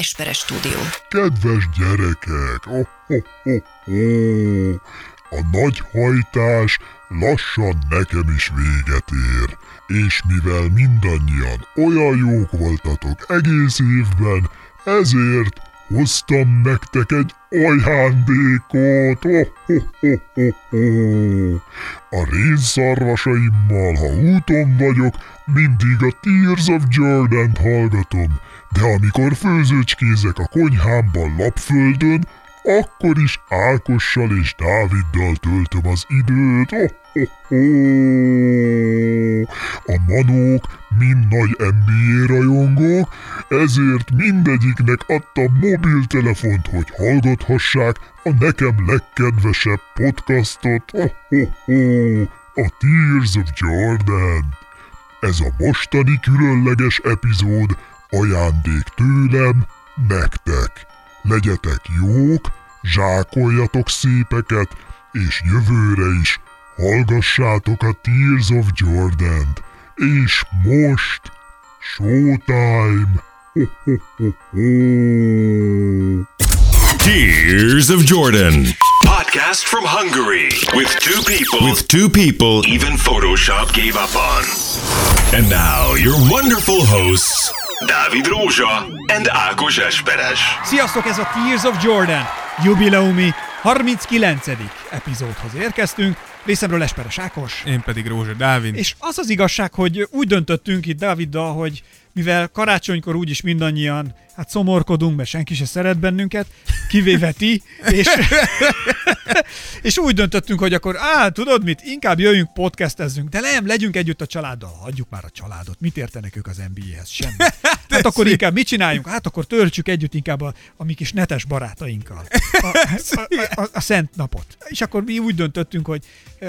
Esperes stúdió. Kedves gyerekek! Oh, oh, oh, oh. A nagy hajtás lassan nekem is véget ér. És mivel mindannyian olyan jók voltatok egész évben, ezért hoztam nektek egy ajándékot. Oh, oh, oh, oh, oh. A rénszarvasaimmal, ha úton vagyok, mindig a Tears of Jordan-t hallgatom, de amikor főzőcskézek a konyhámban lapföldön, akkor is Ákossal és Dáviddal töltöm az időt. Oh, oh, oh. A manók mind nagy NBA rajongók, ezért mindegyiknek adtam mobiltelefont, hogy hallgathassák a nekem legkedvesebb podcastot. Oh, oh, oh. A Tears of Jordan. Ez a mostani különleges epizód ajándék tőlem nektek. Legyetek jók, zsákoljatok szépeket, és jövőre is hallgassátok a Tears of Jordan-t. És most showtime! Ho, ho, ho, ho. Tears of Jordan. Podcast from Hungary with two people with two people even Photoshop gave up on. And now your wonderful hosts Dávid Rózsa and Ákos Esperes. Sziasztok, ez a Tears of Jordan jubileumi 39. epizódhoz érkeztünk. Részemről Esperes Ákos. Én pedig Rózsa Dávid. És az az igazság, hogy úgy döntöttünk itt Dáviddal, hogy mivel karácsonykor úgyis mindannyian hát szomorkodunk, mert senki se szeret bennünket, kivéve ti, és, és úgy döntöttünk, hogy akkor, á, tudod mit, inkább jöjjünk, podcastezzünk, de nem, legyünk együtt a családdal, hagyjuk már a családot, mit értenek ők az NBA-hez, semmi. Hát akkor inkább mit csináljunk? Hát akkor töltsük együtt inkább a, a mi kis netes barátainkkal a, a, a, a, szent napot. És akkor mi úgy döntöttünk, hogy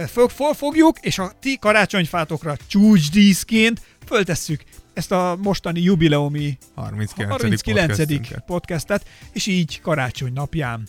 fog, fogjuk, és a ti karácsonyfátokra csúcsdíszként föltesszük ezt a mostani jubileumi 39. 39. podcastunkat. podcastet, és így karácsony napján.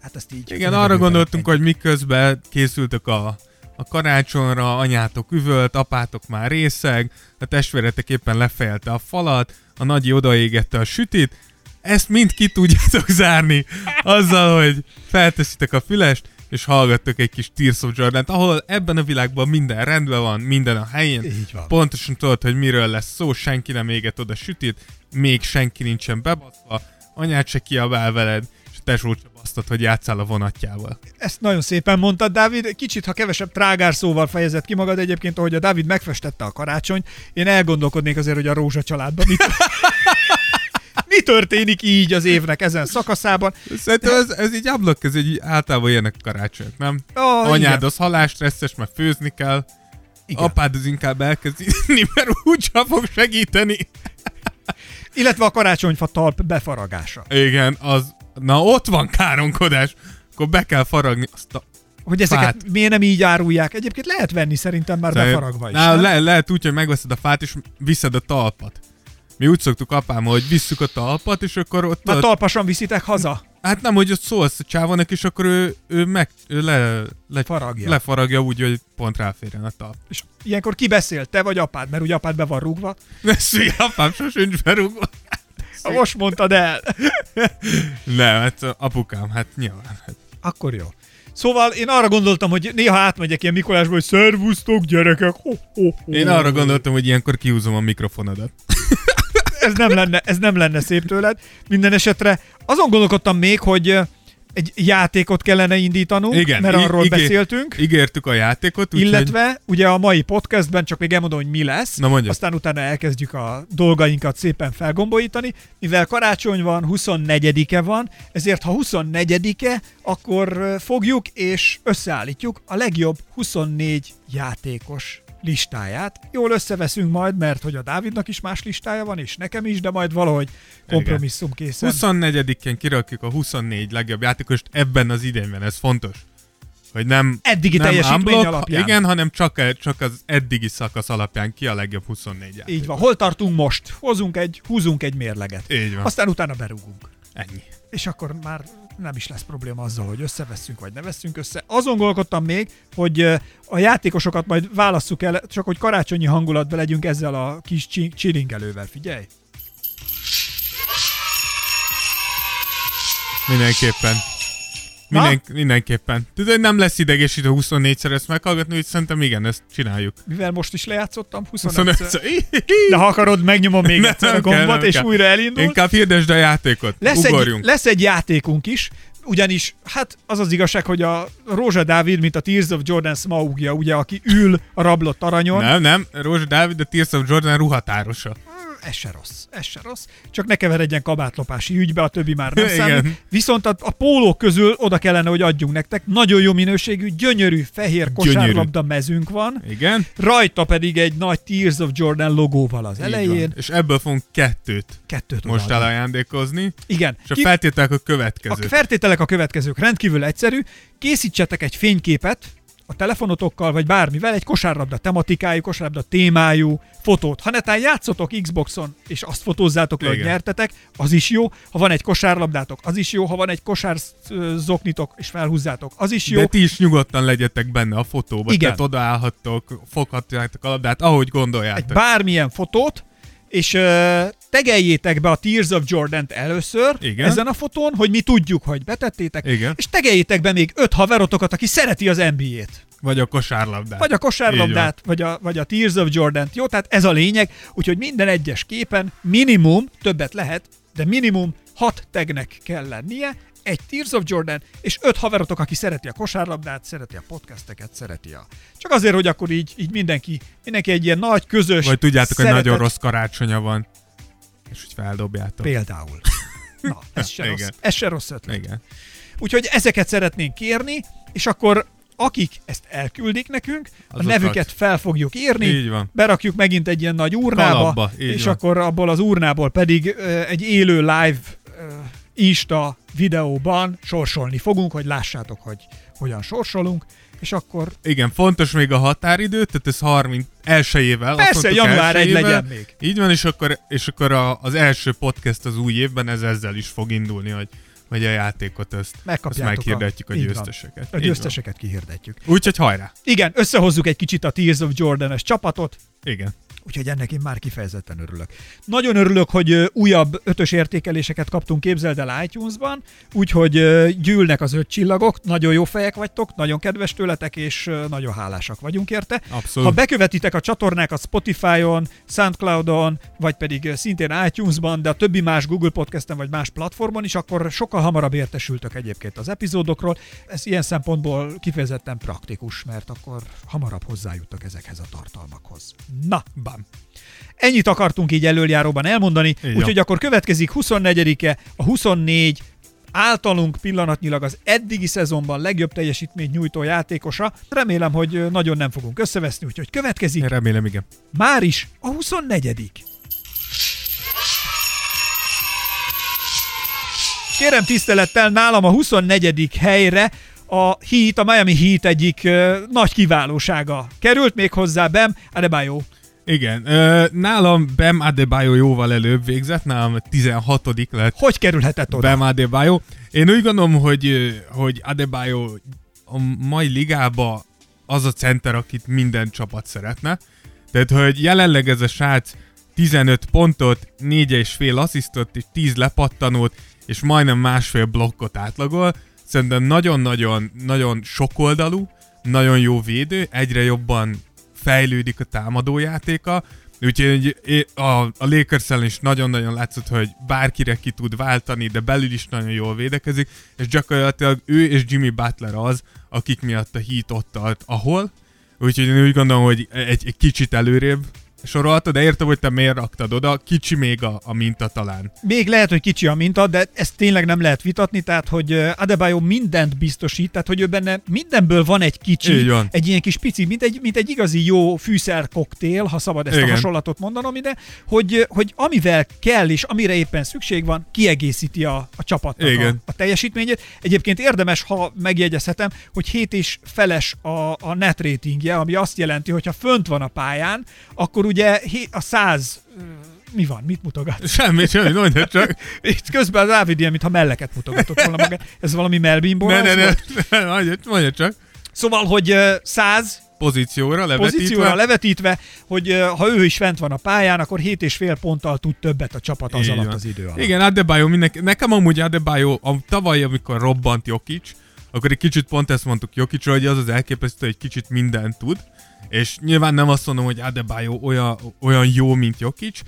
Hát ezt így. Igen, arra gondoltunk, hogy miközben készültök a, a karácsonyra, anyátok üvölt, apátok már részeg, a testvéretek éppen lefejelte a falat, a nagyi odaégette a sütit, ezt mind ki tudjátok zárni azzal, hogy felteszitek a fülest, és hallgattok egy kis Tears of jordan ahol ebben a világban minden rendben van, minden a helyén. Így van. Pontosan tudod, hogy miről lesz szó, senki nem éget oda sütit, még senki nincsen bebaszva, anyát se kiabál veled, és tesót se basztad, hogy játszál a vonatjával. Ezt nagyon szépen mondtad, Dávid. Kicsit, ha kevesebb trágár szóval fejezett ki magad egyébként, ahogy a Dávid megfestette a karácsonyt, én elgondolkodnék azért, hogy a Rózsa családban mit, mi történik így az évnek ezen szakaszában. Szerintem ez, ez így ablak, ez így általában ilyenek karácsonyok, nem? Ó, Anyád igen. az halásstresszes, mert főzni kell. Igen. Apád az inkább elkezd inni, mert úgysem fog segíteni. Illetve a karácsonyfa talp befaragása. Igen, az... Na ott van káronkodás. Akkor be kell faragni azt a... Hogy ezeket Fát. miért nem így árulják? Egyébként lehet venni szerintem már befaragva is. Na, le, lehet úgy, hogy megveszed a fát, és viszed a talpat. Mi úgy szoktuk apám, hogy visszük a talpat, és akkor ott... Már ott talpasan viszitek haza? hát nem, hogy ott szólsz a csávónak, és akkor ő, ő, meg, ő le, le, Faragja. lefaragja úgy, hogy pont ráférjen a talp. És ilyenkor ki beszél? Te vagy apád? Mert ugye apád be van rúgva. Veszi, apám sosincs berúgva. Most mondtad el. Nem, hát apukám, hát nyilván. Hát. Akkor jó. Szóval én arra gondoltam, hogy néha átmegyek ilyen Mikolásba, hogy szervusztok gyerekek. Ho, ho, ho. Én arra gondoltam, hogy ilyenkor kihúzom a mikrofonodat. Ez nem lenne, ez nem lenne szép tőled. Minden esetre azon gondolkodtam még, hogy egy játékot kellene indítanunk, Igen, mert arról ígé- beszéltünk. Ígértük a játékot, úgyhogy... Illetve ugye a mai podcastben csak még elmondom, hogy mi lesz, Na mondja. aztán utána elkezdjük a dolgainkat szépen felgombolítani. Mivel karácsony van, 24-e van, ezért ha 24-e, akkor fogjuk és összeállítjuk a legjobb 24 játékos listáját. Jól összeveszünk majd, mert hogy a Dávidnak is más listája van, és nekem is, de majd valahogy kompromisszum készen. 24-én kirakjuk a 24 legjobb játékost ebben az idényben, ez fontos. Hogy nem, Eddigi nem teljesítmény unblock, alapján. Igen, hanem csak, csak az eddigi szakasz alapján ki a legjobb 24 játékos. Így van. Hol tartunk most? Hozunk egy, húzunk egy mérleget. Így van. Aztán utána berúgunk. Ennyi. és akkor már nem is lesz probléma azzal, hogy összeveszünk, vagy ne veszünk össze. Azon gondolkodtam még, hogy a játékosokat majd válasszuk el, csak hogy karácsonyi hangulatban legyünk ezzel a kis csilingelővel, figyelj! Mindenképpen. Minden, mindenképpen. Tudod, nem lesz idegesítő 24-szer ezt meghallgatni, hogy szerintem igen, ezt csináljuk. Mivel most is lejátszottam 25 25 De ha akarod, megnyomom még egyszer a kell, gombot, nem és kell. újra elindul. Inkább hirdesd a játékot. Lesz egy, Ugorjunk. lesz egy játékunk is, ugyanis hát az az igazság, hogy a Rózsa Dávid, mint a Tears of Jordan Smaugja, ugye, aki ül a rablott aranyon, Nem, nem, Rózsa Dávid, a Tears of Jordan ruhatárosa. Ez se rossz, ez se rossz. Csak ne keveredjen kabátlopási ügybe, a többi már nem Igen. számít. Viszont a, a pólók közül oda kellene, hogy adjunk nektek. Nagyon jó minőségű, gyönyörű fehér Gyönyörű. kosárlabda mezünk van. Igen. Rajta pedig egy nagy Tears of Jordan logóval az Így elején. van. És ebből fogunk kettőt Kettőt most odaadni. elajándékozni. Igen. És a Ki- feltételek a A következő. feltételek a következők rendkívül egyszerű. Készítsetek egy fényképet a telefonotokkal, vagy bármivel, egy kosárlabda tematikájú, kosárlabda témájú fotót. Ha netán játszotok Xboxon, és azt fotózzátok le, hogy nyertetek, az is jó. Ha van egy kosárlabdátok, az is jó. Ha van egy kosár zoknitok, és felhúzzátok, az is jó. De ti is nyugodtan legyetek benne a fotóba. Igen. Tehát odaállhattok, foghatjátok a labdát, ahogy egy gondoljátok. bármilyen fotót, és uh, tegeljétek be a Tears of Jordan-t először Igen. ezen a fotón, hogy mi tudjuk, hogy betettétek, Igen. és tegeljétek be még öt haverotokat, aki szereti az NBA-t. Vagy a kosárlabdát. Vagy a kosárlabdát, vagy a, vagy a Tears of Jordan-t. Jó, tehát ez a lényeg, úgyhogy minden egyes képen minimum, többet lehet, de minimum hat tagnek kell lennie, egy Tears of Jordan, és öt haverotok, aki szereti a kosárlabdát, szereti a podcasteket, szereti a... Csak azért, hogy akkor így, így mindenki, mindenki egy ilyen nagy, közös, Vagy tudjátok, hogy szeretet- nagyon rossz karácsonya van. És hogy feldobjátok. Például. Na, ez se, rossz, Igen. ez se rossz ötlet. Igen. Úgyhogy ezeket szeretnénk kérni, és akkor akik ezt elküldik nekünk, a Azokat. nevüket fel fogjuk írni, Így van. berakjuk megint egy ilyen nagy urnába, Kalapba, így és van. akkor abból az urnából pedig ö, egy élő live ö, Insta videóban sorsolni fogunk, hogy lássátok, hogy hogyan sorsolunk, és akkor Igen, fontos még a határidő, tehát ez 30 elsőjével. persze január 1 elsőjével. legyen még. Így van, és akkor, és akkor a, az első podcast az új évben ez ezzel is fog indulni, hogy, hogy a játékot ezt, Megkapjátok meghirdetjük a, van. győzteseket. A Így győzteseket kihirdetjük. van. Úgyhogy hajrá! Igen, összehozzuk egy kicsit a Tears of Jordan-es csapatot, Igen. Úgyhogy ennek én már kifejezetten örülök. Nagyon örülök, hogy újabb ötös értékeléseket kaptunk, képzeld el iTunes-ban, úgyhogy gyűlnek az öt csillagok, nagyon jó fejek vagytok, nagyon kedves tőletek, és nagyon hálásak vagyunk érte. Abszolút. Ha bekövetitek a csatornákat Spotify-on, Soundcloud-on, vagy pedig szintén iTunes-ban, de a többi más Google Podcast-en vagy más platformon is, akkor sokkal hamarabb értesültök egyébként az epizódokról. Ez ilyen szempontból kifejezetten praktikus, mert akkor hamarabb hozzájuttak ezekhez a tartalmakhoz. Na, bam! Ennyit akartunk így előjáróban elmondani, úgyhogy akkor következik 24-e, a 24 általunk pillanatnyilag az eddigi szezonban legjobb teljesítményt nyújtó játékosa. Remélem, hogy nagyon nem fogunk összeveszni, úgyhogy következik remélem, igen. már is a 24 Kérem tisztelettel nálam a 24. helyre a Heat, a Miami Heat egyik ö, nagy kiválósága. Került még hozzá Bem Adebayo. Igen. Ö, nálam Bam Adebayo jóval előbb végzett, nálam 16 lett Hogy kerülhetett oda? Bam Adebayo. Én úgy gondolom, hogy, hogy Adebayo a mai ligába az a center, akit minden csapat szeretne. Tehát, hogy jelenleg ez a srác 15 pontot, 4,5 asszisztot és 10 lepattanót, és majdnem másfél blokkot átlagol. Szerintem nagyon-nagyon nagyon sokoldalú, nagyon jó védő, egyre jobban fejlődik a támadójátéka, úgyhogy a, a lakers is nagyon-nagyon látszott, hogy bárkire ki tud váltani, de belül is nagyon jól védekezik, és gyakorlatilag ő és Jimmy Butler az, akik miatt a Heat ott tart, ahol, úgyhogy én úgy gondolom, hogy egy, egy kicsit előrébb soroltad, de értem, hogy te miért raktad oda, kicsi még a, a minta talán. Még lehet, hogy kicsi a minta, de ezt tényleg nem lehet vitatni, tehát hogy Adebayo mindent biztosít, tehát hogy ő benne mindenből van egy kicsi, Így van. egy ilyen kis pici, mint egy, mint egy igazi jó fűszer koktél, ha szabad ezt Igen. a hasonlatot mondanom ide, hogy, hogy amivel kell és amire éppen szükség van, kiegészíti a, a csapatnak a, Igen. a teljesítményét. Egyébként érdemes, ha megjegyezhetem, hogy 7 és feles a, a net ratingje, ami azt jelenti, hogy ha fönt van a pályán, akkor ugye a 100 ö, mi van? Mit mutogat? Semmi, semmi, mondja csak. Itt közben az Ávid ilyen, mintha melleket mutogatott volna magát. Ez valami Melvin Ne, ne, ne, ne, mondja, mondja csak. Szóval, hogy 100 pozícióra levetítve. pozícióra levetítve, hogy ha ő is fent van a pályán, akkor 7,5 ponttal tud többet a csapat az Így alatt van. az idő alatt. Igen, Adebayo mindenki, nekem amúgy Adebayo, a, tavaly, amikor robbant Jokic, akkor egy kicsit pont ezt mondtuk Jokicra, hogy az az elképesztő, hogy kicsit mindent tud, és nyilván nem azt mondom, hogy Adebayo olyan, olyan jó, mint Jokic,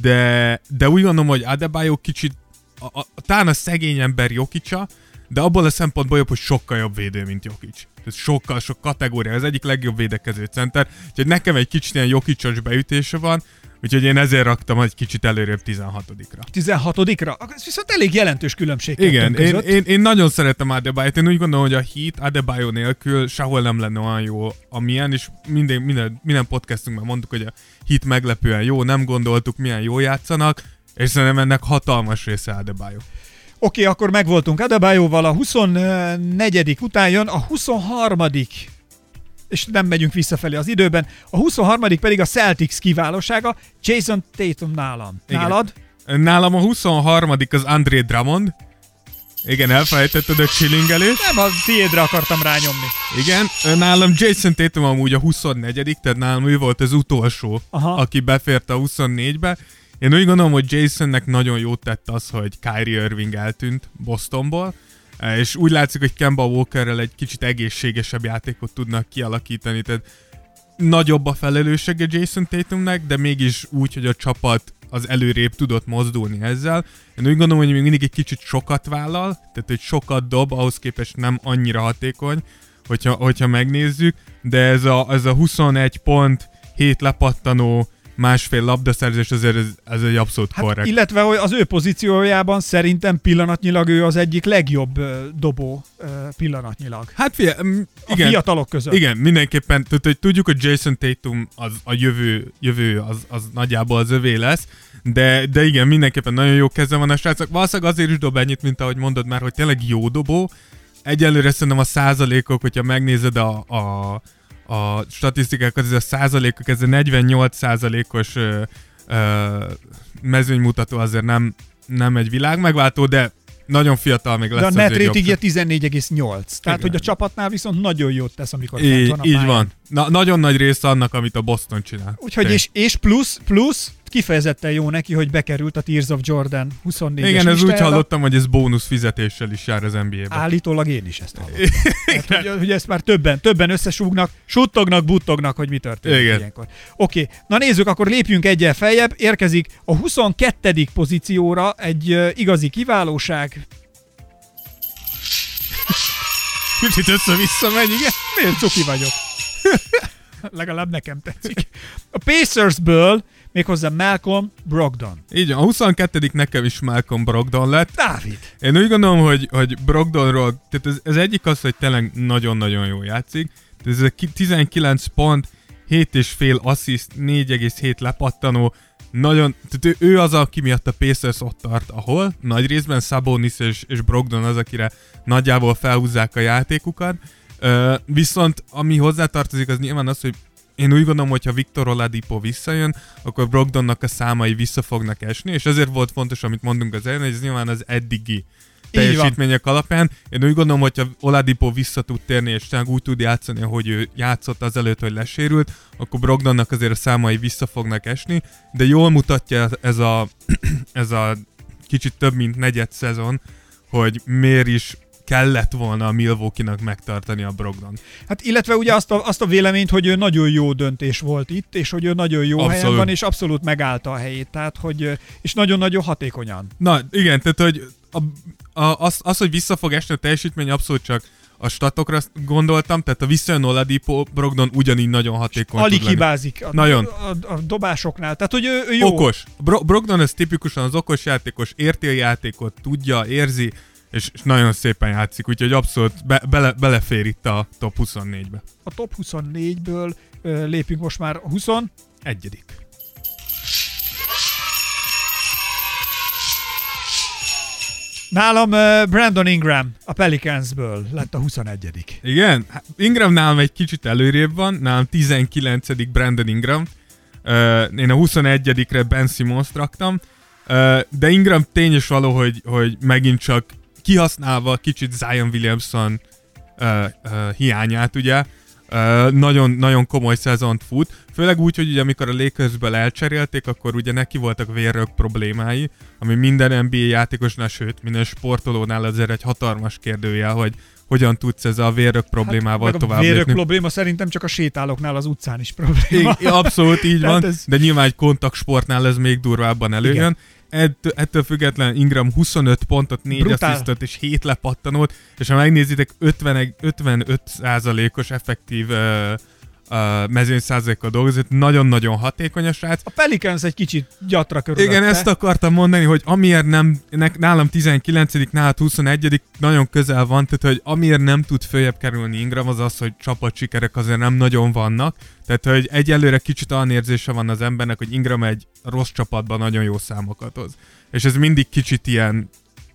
de, de úgy gondolom, hogy Adebayo kicsit, a, a, talán a szegény ember Jokicsa, de abból a szempontból jobb, hogy sokkal jobb védő, mint Jokic. Ez sokkal, sok kategória, az egyik legjobb védekező center, úgyhogy nekem egy kicsit ilyen Jokicos beütése van, úgyhogy én ezért raktam egy kicsit előrébb 16-ra. 16-ra? Akkor Ez viszont elég jelentős különbség Igen, én, én, én, nagyon szeretem Adebayot, én úgy gondolom, hogy a Heat Adebayo nélkül sehol nem lenne olyan jó, amilyen, és minden, minden, minden podcastunkban mondtuk, hogy a Heat meglepően jó, nem gondoltuk, milyen jó játszanak, és szerintem ennek hatalmas része Adebayo. Oké, akkor megvoltunk Adebayoval, a 24. után jön a 23 és nem megyünk visszafelé az időben. A 23. pedig a Celtics kiválósága, Jason Tatum nálam. Igen. Nálad? Nálam a 23. az André Drummond, igen, elfelejtetted a chillingelést. Nem, a tiédre akartam rányomni. Igen, nálam Jason Tatum amúgy a 24 tehát nálam ő volt az utolsó, Aha. aki befért a 24-be. Én úgy gondolom, hogy Jasonnek nagyon jót tett az, hogy Kyrie Irving eltűnt Bostonból, és úgy látszik, hogy Kemba Walkerrel egy kicsit egészségesebb játékot tudnak kialakítani, tehát nagyobb a felelőssége Jason Tatumnek, de mégis úgy, hogy a csapat az előrébb tudott mozdulni ezzel. Én úgy gondolom, hogy még mindig egy kicsit sokat vállal, tehát hogy sokat dob, ahhoz képest nem annyira hatékony, hogyha, hogyha megnézzük, de ez a, ez a 21 pont, 7 lepattanó, másfél labdaszerzés, azért ez, ez egy abszolút Hát, korrekt. illetve hogy az ő pozíciójában szerintem pillanatnyilag ő az egyik legjobb dobó pillanatnyilag. Hát figyelj, mm, A igen, fiatalok között. igen, mindenképpen, tehát, hogy tudjuk, hogy Jason Tatum az a jövő, jövő az, az nagyjából az övé lesz, de, de igen, mindenképpen nagyon jó keze van a srácok. Valószínűleg azért is dob ennyit, mint ahogy mondod már, hogy tényleg jó dobó. Egyelőre szerintem a százalékok, hogyha megnézed a, a, a statisztikákat, ez a százalékok, ez a 48 százalékos ö, ö, mezőnymutató azért nem, nem egy világ megváltó, de nagyon fiatal még lesz De a net ratingje 14,8. Tehát, Igen. hogy a csapatnál viszont nagyon jót tesz, amikor Így, van a így pályán. van. Na, nagyon nagy része annak, amit a Boston csinál. Úgyhogy és, és plusz, plusz kifejezetten jó neki, hogy bekerült a Tears of Jordan 24-es Igen, ez úgy hallottam, hogy ez bónusz fizetéssel is jár az NBA-ben. Állítólag én is ezt hallottam. Tehát, hogy, hogy ezt már többen, többen összesúgnak, suttognak, buttognak, hogy mi történik Igen. ilyenkor. Oké, na nézzük, akkor lépjünk egyel feljebb. Érkezik a 22. pozícióra egy uh, igazi kiválóság. Kicsit össze-vissza megy, igen. Miért cuki vagyok? Legalább nekem tetszik. A Pacersből méghozzá Malcolm Brogdon. Így a 22 nekem is Malcolm Brogdon lett. Dávid. Én úgy gondolom, hogy, hogy Brogdonról, tehát ez, ez egyik az, hogy tényleg nagyon-nagyon jó játszik. Ez a ki- 19 pont, 7,5 assziszt, 4,7 lepattanó, nagyon, tehát ő, ő az, aki miatt a Pacers ott tart, ahol nagy részben Sabonis és, és Brogdon az, akire nagyjából felhúzzák a játékukat. Ö, viszont ami hozzátartozik, az nyilván az, hogy én úgy gondolom, hogy ha Victor Oladipo visszajön, akkor Brogdonnak a számai vissza fognak esni, és ezért volt fontos, amit mondunk az elején, hogy ez nyilván az eddigi teljesítmények alapján. Én úgy gondolom, hogyha Oladipo vissza tud térni, és tényleg úgy tud játszani, hogy ő játszott azelőtt, hogy lesérült, akkor Brogdonnak azért a számai vissza fognak esni, de jól mutatja ez a, ez a kicsit több mint negyed szezon, hogy miért is kellett volna a Milwaukee-nak megtartani a Brogdon. Hát illetve ugye azt a, azt a véleményt, hogy ő nagyon jó döntés volt itt, és hogy ő nagyon jó Abszolút. helyen van, és abszolút megállta a helyét, tehát hogy, és nagyon-nagyon hatékonyan. Na, igen, tehát, hogy a, a, az, az, hogy vissza fog esni a teljesítmény, abszolút csak a statokra gondoltam, tehát a visszajön Oladipo, Brogdon ugyanígy nagyon hatékony Alig tud hibázik a, Nagyon. A, a, a dobásoknál, tehát hogy ő, ő jó. Okos. Bro- Brogdon ez tipikusan az okos játékos, érti a játékot, tudja, érzi, és, és nagyon szépen játszik, úgyhogy abszolút be, bele, belefér itt a top 24-be. A top 24-ből ö, lépünk most már a 21. Egyedik. Nálam Brandon Ingram a Pelicansből lett a 21. Igen, hát Ingram nálam egy kicsit előrébb van, nálam 19. Brandon Ingram, uh, én a 21-re Ben Simmons raktam, uh, de Ingram tény és való, hogy, hogy megint csak kihasználva kicsit Zion Williamson uh, uh, hiányát, ugye, Uh, nagyon, nagyon komoly szezont fut, főleg úgy, hogy ugye amikor a Lakersből elcserélték, akkor ugye neki voltak vérrög problémái, ami minden NBA játékosnál, sőt minden sportolónál azért egy hatalmas kérdője, hogy hogyan tudsz ezzel a vérrög problémával hát, tovább A vérrög lépni. probléma szerintem csak a sétálóknál az utcán is probléma. I- abszolút így van, ez- de nyilván egy kontaktsportnál ez még durvábban előjön. Ettől, ettől függetlenül Ingram 25 pontot, 4 Brutál. asszisztot és 7 lepattanót, és ha megnézitek 50, 55 százalékos effektív uh, uh, mezőny százalékkal dolgozott, nagyon-nagyon hatékony a srác. A Pelicans egy kicsit gyatra körülötte. Igen, ezt akartam mondani, hogy amiért nem, nálam 19 nálad 21 nagyon közel van, tehát hogy amiért nem tud följebb kerülni Ingram, az az, hogy csapatsikerek azért nem nagyon vannak. Tehát, hogy egyelőre kicsit olyan érzése van az embernek, hogy Ingram egy rossz csapatban nagyon jó számokat hoz. És ez mindig kicsit ilyen,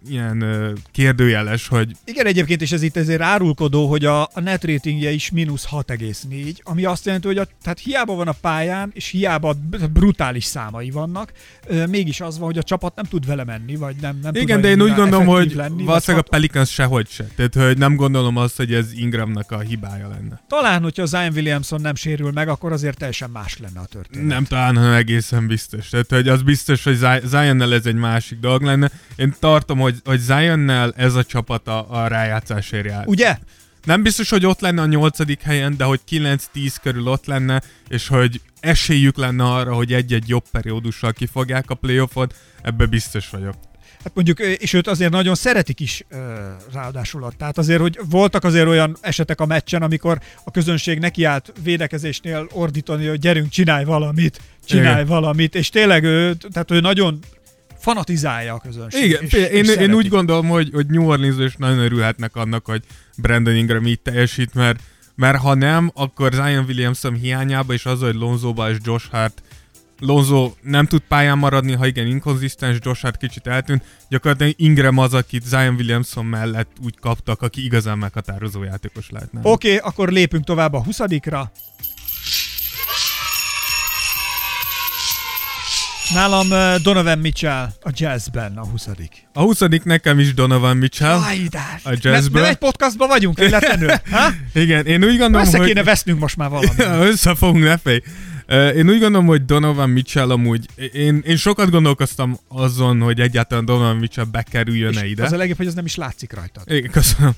ilyen kérdőjeles, hogy Igen, egyébként is ez itt ezért árulkodó, hogy a, a net ratingje is mínusz 6,4, ami azt jelenti, hogy a, tehát hiába van a pályán, és hiába brutális számai vannak, mégis az van, hogy a csapat nem tud vele menni, vagy nem, nem tud igen, de én úgy gondolom, hogy lenni, valószínűleg a Pelicans sehogy se. Tehát, hogy nem gondolom azt, hogy ez Ingramnak a hibája lenne. Talán, hogyha Zion Williamson nem sérül meg, akkor azért teljesen más lenne a történet. Nem talán, hanem egészen biztos. Tehát, hogy az biztos, hogy Zi- Zionnel ez egy másik dolog lenne. Én tartom, hogy, hogy Zionnel ez a csapat a, a rájátszásért jár. Ugye? Nem biztos, hogy ott lenne a nyolcadik helyen, de hogy 9-10 körül ott lenne, és hogy esélyük lenne arra, hogy egy-egy jobb periódussal kifogják a playoffot, ebbe biztos vagyok. Hát mondjuk, és őt azért nagyon szeretik is ráadásul ott. Tehát azért, hogy voltak azért olyan esetek a meccsen, amikor a közönség nekiállt védekezésnél ordítani, hogy gyerünk, csinálj valamit, csinálj Igen. valamit, és tényleg ő, tehát ő nagyon fanatizálja a közönség. Igen, és, én, és én szereti. úgy gondolom, hogy, hogy New Orleans is nagyon örülhetnek annak, hogy Brandon Ingram így teljesít, mert, mert ha nem, akkor Zion Williamson hiányába, és az, hogy Lonzoba és Josh Hart Lonzo nem tud pályán maradni, ha igen, inkonzisztens, Josh Hart kicsit eltűnt. Gyakorlatilag Ingram az, akit Zion Williamson mellett úgy kaptak, aki igazán meghatározó játékos lehetne. Oké, okay, akkor lépünk tovább a 20-ra. Nálam ö, Donovan Mitchell a jazzben a 20 A 20 nekem is Donovan Mitchell. Ájdás! A jazzből? Nem, egy podcastban vagyunk véletlenül? Ha? Igen, én úgy gondolom, Össze hogy... kéne vesznünk most már valamit. Összefogunk, ne félj. Ö, Én úgy gondolom, hogy Donovan Mitchell amúgy, én, én sokat gondolkoztam azon, hogy egyáltalán Donovan Mitchell bekerüljön-e És ide. Az a legjobb, hogy ez nem is látszik rajtad. Igen, köszönöm.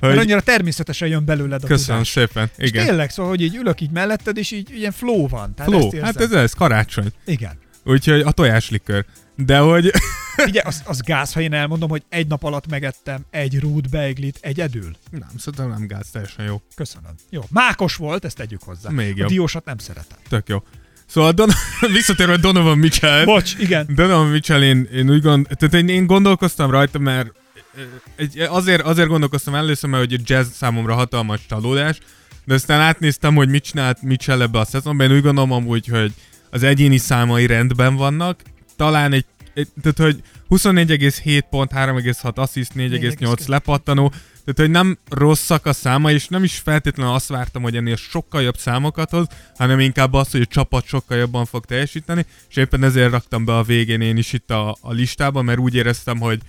Mert Hogy, annyira természetesen jön belőled a köszönöm tudás. szépen. És Igen. tényleg, szóval, hogy így ülök így melletted, és így ilyen flow van. Tehát Flow, hát ez ez, karácsony. Igen. Úgyhogy a tojáslikör. De hogy... Ugye, az, az gáz, ha én elmondom, hogy egy nap alatt megettem egy rút beiglit egyedül. nem, szerintem nem gáz, teljesen jó. Köszönöm. Jó, mákos volt, ezt tegyük hozzá. Még a jobb. diósat nem szeretem. Tök jó. Szóval Don- visszatérve Donovan Mitchell. Bocs, igen. Donovan Mitchell, én, én úgy gond, tehát én, én gondolkoztam rajta, mert ö, egy, azért, azért gondolkoztam először, mert hogy a jazz számomra hatalmas csalódás, de aztán átnéztem, hogy mit csinált Mitchell ebbe a szezonban, én úgy gondolom amúgy, hogy az egyéni számai rendben vannak, talán egy, egy tehát hogy 24,7 pont, 3,6 assziszt, 4,8 4,2. lepattanó, tehát hogy nem rosszak a száma, és nem is feltétlenül azt vártam, hogy ennél sokkal jobb számokat hoz, hanem inkább az, hogy a csapat sokkal jobban fog teljesíteni, és éppen ezért raktam be a végén én is itt a, a listába, mert úgy éreztem, hogy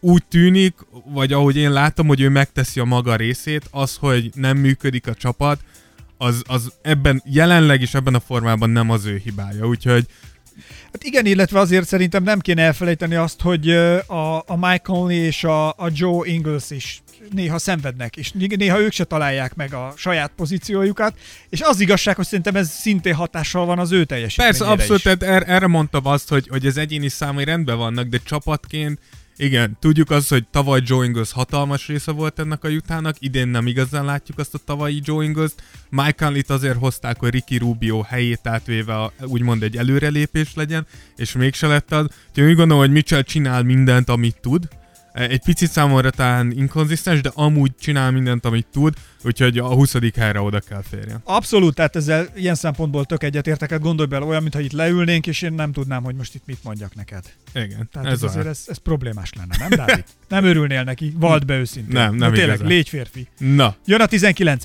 úgy tűnik, vagy ahogy én látom, hogy ő megteszi a maga részét, az, hogy nem működik a csapat, az, az ebben jelenleg is ebben a formában nem az ő hibája, úgyhogy Hát igen, illetve azért szerintem nem kéne elfelejteni azt, hogy a, a Mike Conley és a, a Joe Ingles is néha szenvednek, és néha ők se találják meg a saját pozíciójukat, és az igazság, hogy szerintem ez szintén hatással van az ő teljesítményére Persze, abszolút, is. er, erre mondtam azt, hogy, hogy az egyéni számai rendben vannak, de csapatként, igen, tudjuk azt, hogy tavaly Joe Ingles hatalmas része volt ennek a jutának, idén nem igazán látjuk azt a tavalyi Joe ingles Mike Conley-t azért hozták, hogy Ricky Rubio helyét átvéve a, úgymond egy előrelépés legyen, és mégse lett az. Úgyhogy úgy gondolom, hogy Mitchell csinál mindent, amit tud, egy picit számomra talán inkonzisztens, de amúgy csinál mindent, amit tud, úgyhogy a 20. helyre oda kell férjen. Abszolút, tehát ezzel ilyen szempontból tök egyetértek, hát gondolj bele olyan, mintha itt leülnénk, és én nem tudnám, hogy most itt mit mondjak neked. Igen, Tehát ez ez, azért ez, ez problémás lenne, nem, Dávid? Nem örülnél neki, vald be őszintén. Nem, nem Na, tényleg, igazán. légy férfi. Na, Jön a 19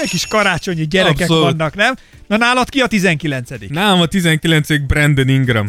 Ilyen kis karácsonyi gyerekek Abszolút. vannak, nem? Na nálad ki a 19 nálam a 19 Brandon Ingram.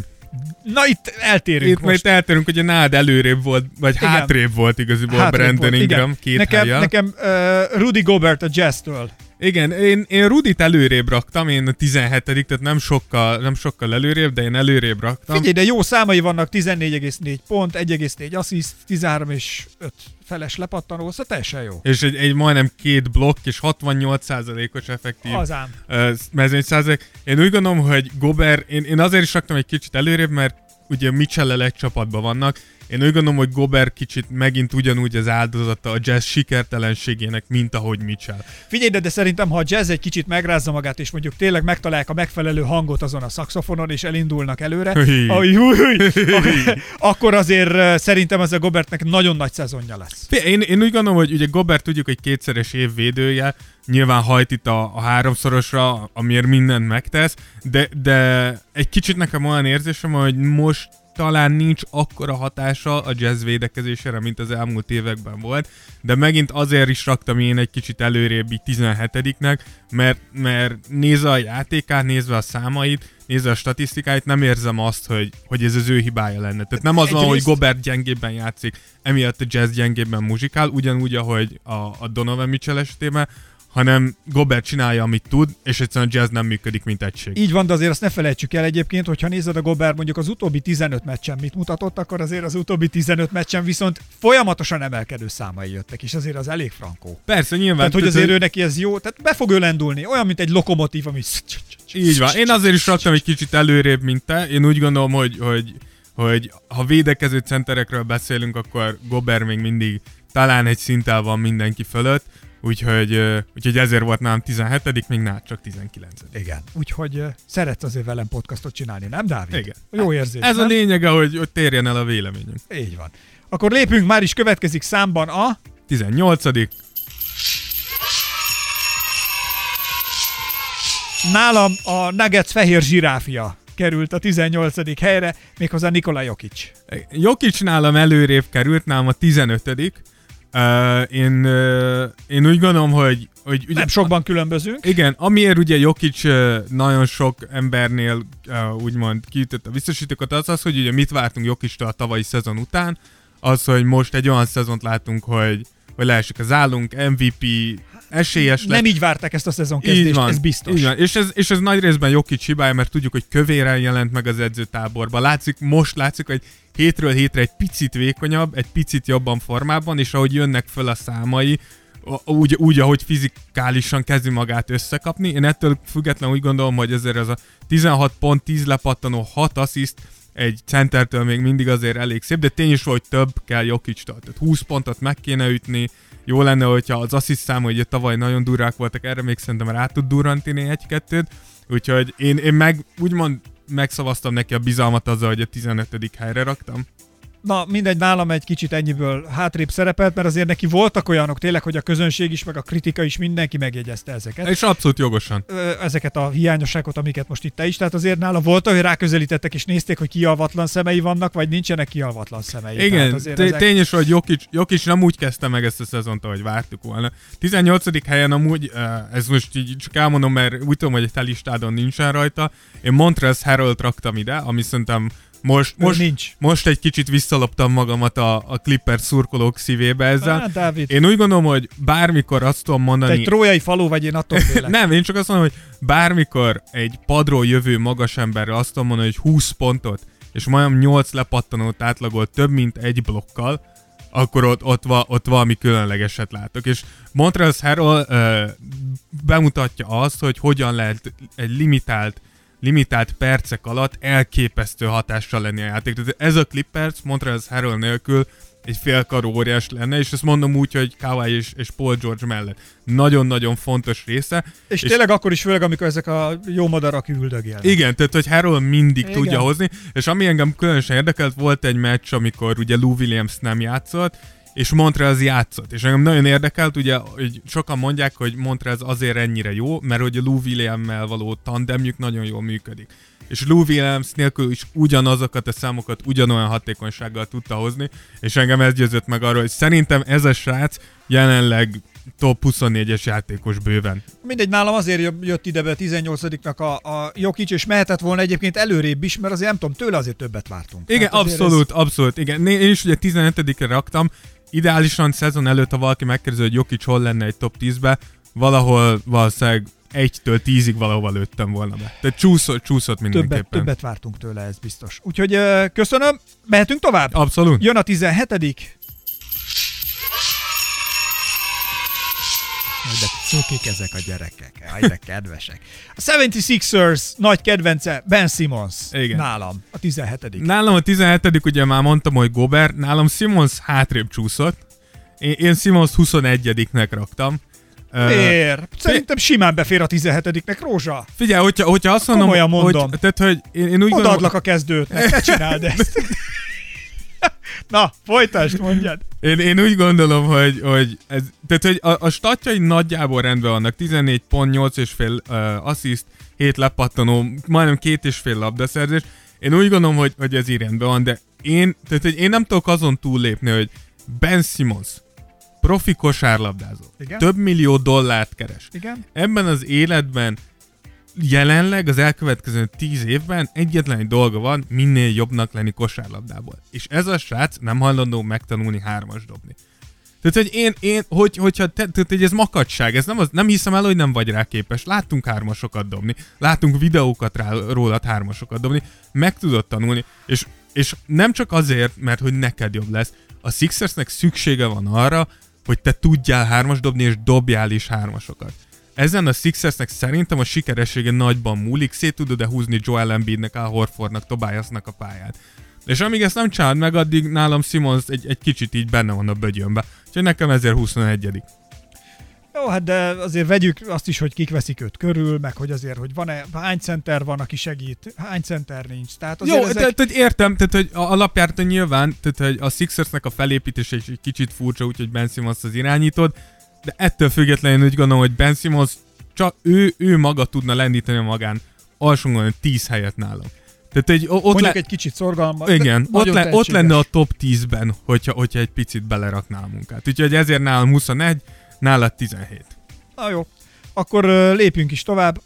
Na itt eltérünk Itt most. most eltérünk, hogy nád előrébb volt, vagy Igen. hátrébb volt igaziból Hátrébb Brandon volt, Ingram igen. két Nekem, helyen. nekem uh, Rudy Gobert a Jazz-től. Igen, én, én Rudit előrébb raktam, én a 17 tehát nem sokkal, nem sokkal előrébb, de én előrébb raktam. Figyelj, de jó számai vannak, 14,4 pont, 1,4 assziszt, 13 és 5 feles lepattanó, szóval teljesen jó. És egy, egy majdnem két blokk, és 68%-os effektív Azám. ö, mezőny százalék. Én úgy gondolom, hogy Gober, én, én azért is raktam egy kicsit előrébb, mert ugye mitchell egy csapatban vannak. Én úgy gondolom, hogy Gober kicsit megint ugyanúgy az áldozata a jazz sikertelenségének, mint ahogy Mitchell. Figyelj, de, de szerintem, ha a jazz egy kicsit megrázza magát, és mondjuk tényleg megtalálják a megfelelő hangot azon a szaxofonon, és elindulnak előre, Hű. hú, hú, ak- akkor azért szerintem az a Gobertnek nagyon nagy szezonja lesz. Én, én úgy gondolom, hogy ugye Gobert tudjuk, hogy kétszeres év védője, nyilván hajt itt a, a háromszorosra, amiért mindent megtesz, de, de egy kicsit nekem olyan érzésem, hogy most talán nincs akkora hatása a jazz védekezésére, mint az elmúlt években volt, de megint azért is raktam én egy kicsit előrébbi 17-nek, mert, mert nézve a játékát, nézve a számait, nézve a statisztikáit, nem érzem azt, hogy, hogy ez az ő hibája lenne. Tehát nem az van, hogy Gobert gyengébben játszik, emiatt a jazz gyengébben muzsikál, ugyanúgy, ahogy a, a Donovan Mitchell esetében, hanem Gobert csinálja, amit tud, és egyszerűen a jazz nem működik, mint egység. Így van, de azért azt ne felejtsük el egyébként, hogyha nézed a Gobert mondjuk az utóbbi 15 meccsen mit mutatott, akkor azért az utóbbi 15 meccsen viszont folyamatosan emelkedő számai jöttek, és azért az elég frankó. Persze, nyilván. Tehát, hogy azért ő neki ez jó, tehát be fog ő lendulni, olyan, mint egy lokomotív, ami... Így van. Én azért is raktam egy kicsit előrébb, mint te. Én úgy gondolom, hogy, hogy, hogy ha védekező centerekről beszélünk, akkor Gober még mindig talán egy szinttel van mindenki fölött, úgyhogy, úgyhogy ezért volt nálam 17 még nád csak 19 Igen. Úgyhogy szeretsz azért velem podcastot csinálni, nem, Dávid? Igen. Jó érzés, Ez a nem? lényege, hogy, hogy térjen el a véleményünk. Így van. Akkor lépünk, már is következik számban a... 18 Nálam a Nuggets fehér zsiráfja került a 18. helyre, méghozzá Nikola Jokic. Jokic nálam előrébb került, nálam a 15 Uh, én, uh, én úgy gondolom, hogy, hogy ugye, Nem sokban különbözünk. Igen, amiért ugye Jokic ö, nagyon sok embernél uh, úgymond kiütött a biztosítékot, az az, hogy ugye mit vártunk Jokictól a tavalyi szezon után, az, hogy most egy olyan szezont látunk, hogy, hogy leesik az állunk, MVP esélyes lett. Nem így várták ezt a szezonkezdést, Így van, ez biztos. Így van. És, ez, és ez nagy részben Jokic hibája, mert tudjuk, hogy kövéren jelent meg az edzőtáborban. Látszik, most látszik, hogy hétről hétre egy picit vékonyabb, egy picit jobban formában, és ahogy jönnek föl a számai, úgy, úgy, ahogy fizikálisan kezdi magát összekapni. Én ettől függetlenül úgy gondolom, hogy ezért ez a 16 pont, 10 lepattanó, 6 assziszt egy centertől még mindig azért elég szép, de tény is, hogy több kell Jokictól. Tehát 20 pontot meg kéne ütni, jó lenne, hogyha az assziszt száma, ugye tavaly nagyon durák voltak, erre még szerintem rá tud durrantini egy-kettőt, úgyhogy én, én meg úgymond megszavaztam neki a bizalmat azzal, hogy a 15. helyre raktam. Na, mindegy, nálam egy kicsit ennyiből hátrébb szerepelt, mert azért neki voltak olyanok tényleg, hogy a közönség is, meg a kritika is, mindenki megjegyezte ezeket. És abszolút jogosan. Ezeket a hiányosságokat, amiket most itt te is. Tehát azért nála volt, hogy ráközelítettek és nézték, hogy kialvatlan szemei vannak, vagy nincsenek kialvatlan szemei. Igen, azért ezek- hogy Jokic, Jokic nem úgy kezdte meg ezt a szezont, ahogy vártuk volna. 18. helyen amúgy, ez most így csak elmondom, mert úgy tudom, hogy egy te listádon nincsen rajta. Én Montrezl Harrell raktam ide, ami szerintem most, most, nincs. most egy kicsit visszaloptam magamat a, a Clippers szurkolók szívébe ezzel. Á, Dávid, Én úgy gondolom, hogy bármikor azt tudom te mondani... egy trójai falu vagy, én attól félek. Nem, én csak azt mondom, hogy bármikor egy padról jövő magas emberre azt tudom mondani, hogy 20 pontot, és majdnem 8 lepattanót átlagolt több mint egy blokkal, akkor ott, ott, va, ott valami különlegeset látok. És Montrezl Harrell ö, bemutatja azt, hogy hogyan lehet egy limitált limitált percek alatt elképesztő hatással lenni a játék. Tehát ez a Clippers Montrezl Harrell nélkül egy félkarú óriás lenne, és ezt mondom úgy, hogy Kawhi és, és Paul George mellett. Nagyon-nagyon fontos része. És, és tényleg akkor is, főleg amikor ezek a jó madarak üldögélnek. Igen, tehát hogy Harrell mindig Igen. Igen. tudja hozni, és ami engem különösen érdekelt, volt egy meccs, amikor ugye Lou Williams nem játszott, és Montrez játszott. És engem nagyon érdekelt, ugye, hogy sokan mondják, hogy Montrez azért ennyire jó, mert hogy a Lou Williams-mel való tandemjük nagyon jól működik. És Lou Williams nélkül is ugyanazokat a számokat ugyanolyan hatékonysággal tudta hozni, és engem ez győzött meg arról, hogy szerintem ez a srác jelenleg top 24-es játékos bőven. Mindegy, nálam azért jött ide be 18-nak a, a Jokic, és mehetett volna egyébként előrébb is, mert azért nem tudom, tőle azért többet vártunk. Igen, Tehát abszolút, ez... abszolút. Igen. Én is ugye 17-re raktam, ideálisan szezon előtt, ha valaki megkérdezi, hogy Jokic hol lenne egy top 10-be, valahol valószínűleg egytől tízig valahova lőttem volna be. Tehát csúszott, csúszott mindenképpen. Többet, többet vártunk tőle, ez biztos. Úgyhogy köszönöm, mehetünk tovább? Abszolút. Jön a 17 de cukik ezek a gyerekek. Aj, de kedvesek. A 76ers nagy kedvence Ben Simmons. Igen. Nálam. A 17 Nálam a 17 ugye már mondtam, hogy Gober. Nálam Simmons hátrébb csúszott. Én, én Simmons 21-nek raktam. Fér. Szerintem simán befér a 17-nek, Rózsa. Figyelj, hogyha, hogyha azt mondom, Komolyan mondom. Hogy, tehát, hogy én, én úgy Odaadlak gondolom, a kezdőt, ne csináld ezt. Na, folytasd, mondjad. Én, én úgy gondolom, hogy, hogy, ez, tehát, hogy a, a statjai nagyjából rendben vannak. 14 pont, 8 és fél uh, assist, 7 lepattanó, majdnem két és fél labdaszerzés. Én úgy gondolom, hogy, hogy ez így rendben van, de én, tehát, hogy én nem tudok azon túllépni, hogy Ben Simmons, profi kosárlabdázó, Igen? több millió dollárt keres. Igen? Ebben az életben jelenleg az elkövetkező tíz évben egyetlen egy dolga van, minél jobbnak lenni kosárlabdából. És ez a srác nem hajlandó megtanulni hármas dobni. Tehát, hogy én, én hogy, hogyha te, tehát, hogy ez makadság, ez nem, az, nem hiszem el, hogy nem vagy rá képes. Láttunk hármasokat dobni, láttunk videókat rá, rólad hármasokat dobni, meg tudod tanulni, és, és nem csak azért, mert hogy neked jobb lesz, a Sixersnek szüksége van arra, hogy te tudjál hármas dobni, és dobjál is hármasokat. Ezen a Sixersnek szerintem a sikeressége nagyban múlik, szét tudod-e húzni Joel Embiidnek, Al Horfordnak, Tobiasnak a pályát. És amíg ezt nem csináld meg, addig nálam Simons egy, egy kicsit így benne van a bögyönbe. Úgyhogy nekem ezért 21 jó, hát de azért vegyük azt is, hogy kik veszik őt körül, meg hogy azért, hogy van-e, hány center van, aki segít, hány center nincs. Tehát azért Jó, ezek... tehát értem, tehát hogy alapjártan nyilván, tehát hogy a Sixersnek a felépítése is egy kicsit furcsa, úgyhogy Ben Simmons az irányítod, de ettől függetlenül úgy gondolom, hogy Ben Simmons csak ő, ő maga tudna lendíteni magán alsóngon 10 helyet nálam. Tehát egy, ott le... egy kicsit szorgalma. Igen, ott, le, ott lenne a top 10-ben, hogyha, hogyha egy picit belerakná a munkát. Úgyhogy ezért nálam 21, nálad 17. Na jó, akkor uh, lépjünk is tovább.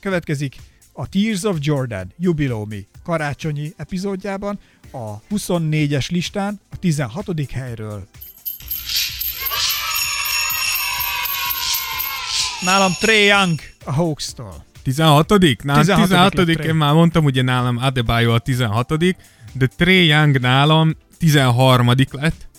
Következik a Tears of Jordan jubilómi karácsonyi epizódjában a 24-es listán a 16. helyről Nálam Trey Young a Hawks-tól. 16 Nálam 16 16 én már mondtam, ugye nálam Adebayo a 16 de Trey Young nálam 13 lett.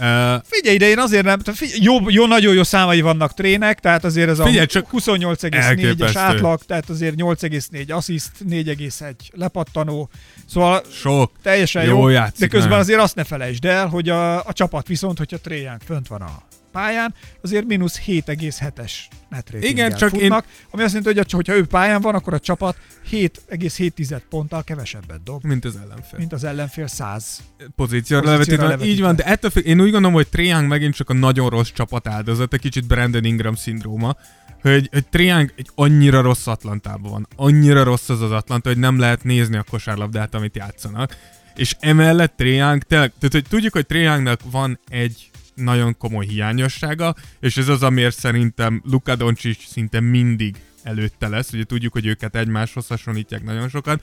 Uh, figyelj, de én azért nem, figyelj, jó, jó, nagyon jó számai vannak trének, tehát azért ez figyelj, a 28,4-es átlag, tehát azért 8,4 assziszt, 4,1 lepattanó, szóval Sok, teljesen jó, jó játszik, de közben nem. azért azt ne felejtsd el, hogy a, a csapat viszont, hogyha Young fönt van a pályán, azért mínusz 7,7-es net Igen, csak futnak, én... ami azt jelenti, hogy hogyha ő pályán van, akkor a csapat 7,7 ponttal kevesebbet dob. Mint az ellenfél. Mint az ellenfél 100 pozícióra levetítve. Így van, de ettől függ, én úgy gondolom, hogy Triang megint csak a nagyon rossz csapat áldozat, egy kicsit Brandon Ingram szindróma, hogy, hogy Triang egy annyira rossz Atlantában van, annyira rossz az az Atlanta, hogy nem lehet nézni a kosárlabdát, amit játszanak. És emellett Triang, tehát, hogy tudjuk, hogy Triangnak van egy nagyon komoly hiányossága, és ez az, amiért szerintem Luka Doncic szinte mindig előtte lesz, ugye tudjuk, hogy őket egymáshoz hasonlítják nagyon sokat,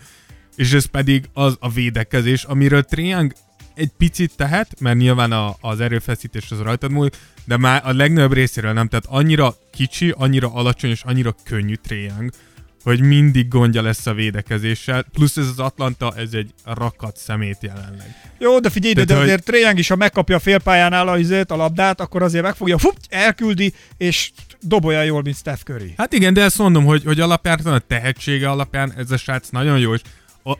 és ez pedig az a védekezés, amiről Triang egy picit tehet, mert nyilván a, az erőfeszítés az rajtad múlik, de már a legnagyobb részéről nem, tehát annyira kicsi, annyira alacsony és annyira könnyű Triang, hogy mindig gondja lesz a védekezéssel, plusz ez az Atlanta, ez egy rakat szemét jelenleg. Jó, de figyelj, Tehát, de hogy... azért Treyang is, ha megkapja a félpályánál a, izét, a labdát, akkor azért megfogja, fup, elküldi, és dobolja jól, mint Steph Curry. Hát igen, de ezt mondom, hogy, hogy alapján a tehetsége alapján ez a srác nagyon jó, és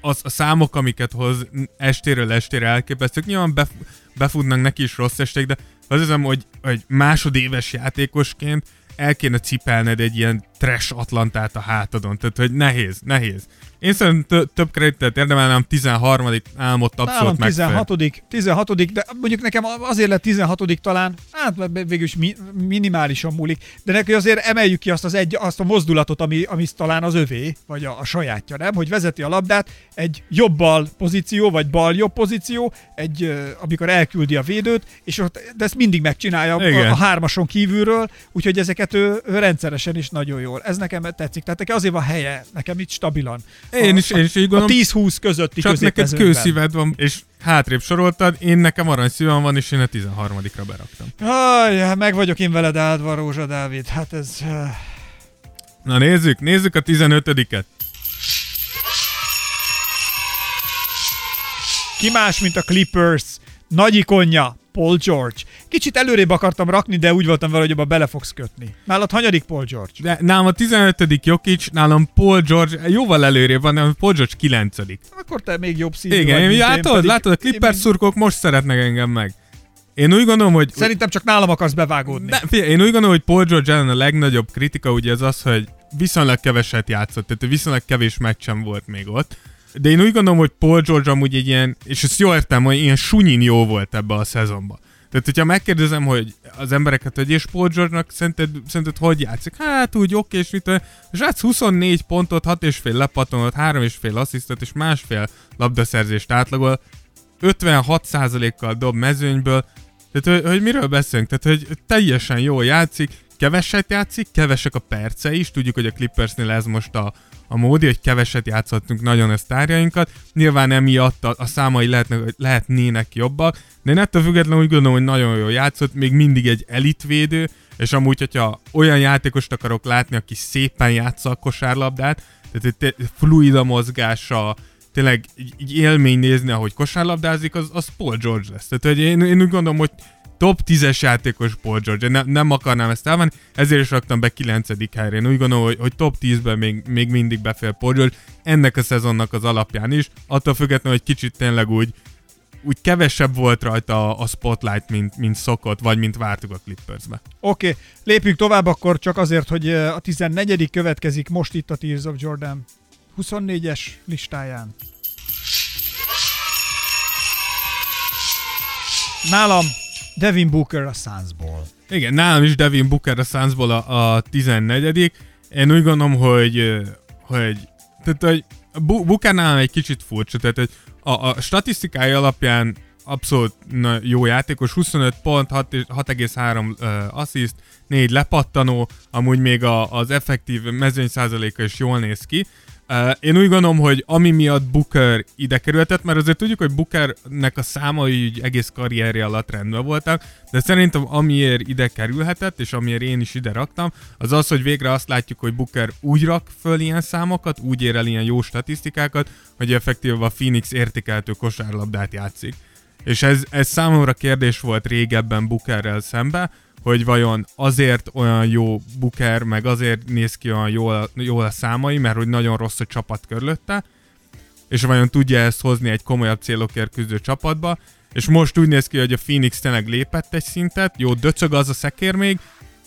az, a számok, amiket hoz estéről estére elképesztők, nyilván bef, befutnak neki is rossz esték, de az hiszem, hogy, hogy másodéves játékosként el kéne cipelned egy ilyen trash Atlantát a hátadon. Tehát, hogy nehéz, nehéz. Én szerintem tö- több kreditet érdemelnem, 13. álmot abszolút megfelel. 16 16 de mondjuk nekem azért lett 16 talán, hát végül is mi, minimálisan múlik, de neki azért emeljük ki azt, az egy, azt a mozdulatot, ami, ami talán az övé, vagy a, a sajátja, nem? Hogy vezeti a labdát, egy jobb bal pozíció, vagy bal jobb pozíció, egy, amikor elküldi a védőt, és ott, de ezt mindig megcsinálja Igen. a, a hármason kívülről, úgyhogy ezeket ő, ő rendszeresen is nagyon jól. Ez nekem tetszik, tehát neki azért van helye, nekem itt stabilan. Én is, én is így A gondolom. 10-20 közötti Csak neked kőszíved van, és hátrébb soroltad, én nekem aranyszívem van, és én a 13-ra beraktam. Aj, meg vagyok én veled áldva, Rózsa Dávid. Hát ez... Na nézzük, nézzük a 15-et. Ki más, mint a Clippers nagy ikonja, Paul George. Kicsit előrébb akartam rakni, de úgy voltam vele, hogy abba bele fogsz kötni. Nálad hanyadik Paul George? De nálam a 15. Jokic, nálam Paul George jóval előrébb van, nálam Paul George 9. Akkor te még jobb szívű Igen, vagy, én, mint én, látod, pedig látod, a Clippers szurkok most szeretnek engem meg. Én úgy gondolom, hogy... Szerintem csak nálam akarsz bevágódni. Ne, figyelj, én úgy gondolom, hogy Paul George ellen a legnagyobb kritika ugye az az, hogy viszonylag keveset játszott, tehát viszonylag kevés meccsen volt még ott. De én úgy gondolom, hogy Paul George amúgy egy ilyen, és ezt jól értem, hogy ilyen sunyin jó volt ebbe a szezonba. Tehát, hogyha megkérdezem, hogy az embereket, hogy és Paul George-nak szerinted, szerinted hogy játszik? Hát úgy oké, és mit én. Zsác 24 pontot, 6 és fél lepatonot, 3 és fél asszisztot és másfél labdaszerzést átlagol, 56%-kal dob mezőnyből, tehát, hogy, hogy miről beszélünk? Tehát, hogy teljesen jól játszik, keveset játszik, kevesek a perce is, tudjuk, hogy a Clippersnél ez most a, a módi, hogy keveset játszottunk nagyon a sztárjainkat, nyilván emiatt a, a számai lehetnek, lehetnének jobbak, de én ettől függetlenül úgy gondolom, hogy nagyon jól játszott, még mindig egy elitvédő, és amúgy, hogyha olyan játékost akarok látni, aki szépen játsza a kosárlabdát, tehát egy te- fluid a mozgása, tényleg így élmény nézni, ahogy kosárlabdázik, az, az Paul George lesz. Tehát hogy én, én úgy gondolom, hogy top 10-es játékos Paul George. Ne, nem akarnám ezt elvenni, ezért is raktam be 9. helyre. Én úgy gondolom, hogy, hogy top 10-ben még, még mindig befér Paul George, ennek a szezonnak az alapján is, attól függetlenül, hogy kicsit tényleg úgy, úgy kevesebb volt rajta a, a spotlight, mint, mint szokott, vagy mint vártuk a Clippersbe. Oké, okay, lépjünk tovább akkor csak azért, hogy eh, a 14. következik most itt a Tears of Jordan 24-es listáján. Nálam Devin Booker a Sunsból. Igen, nálam is Devin Booker a Sunsból a, a 14 Én úgy gondolom, hogy, hogy, tehát, hogy Booker nálam egy kicsit furcsa, tehát hogy a, a statisztikái alapján abszolút na, jó játékos, 25 pont, 6 és- 6,3 uh, assziszt, 4 lepattanó, amúgy még a, az effektív mezőny százaléka is jól néz ki. Én úgy gondolom, hogy ami miatt Booker ide kerülhetett, mert azért tudjuk, hogy Bookernek a számai úgy egész karrierje alatt rendben voltak, de szerintem amiért ide kerülhetett, és amiért én is ide raktam, az az, hogy végre azt látjuk, hogy Booker úgy rak föl ilyen számokat, úgy ér el ilyen jó statisztikákat, hogy effektív a Phoenix értékeltő kosárlabdát játszik. És ez, ez számomra kérdés volt régebben Bookerrel szembe, hogy vajon azért olyan jó Booker, meg azért néz ki olyan jól, jól a számai, mert hogy nagyon rossz a csapat körülötte, és vajon tudja ezt hozni egy komolyabb célokért küzdő csapatba, és most úgy néz ki, hogy a Phoenix tényleg lépett egy szintet, jó, döcög az a szekér még,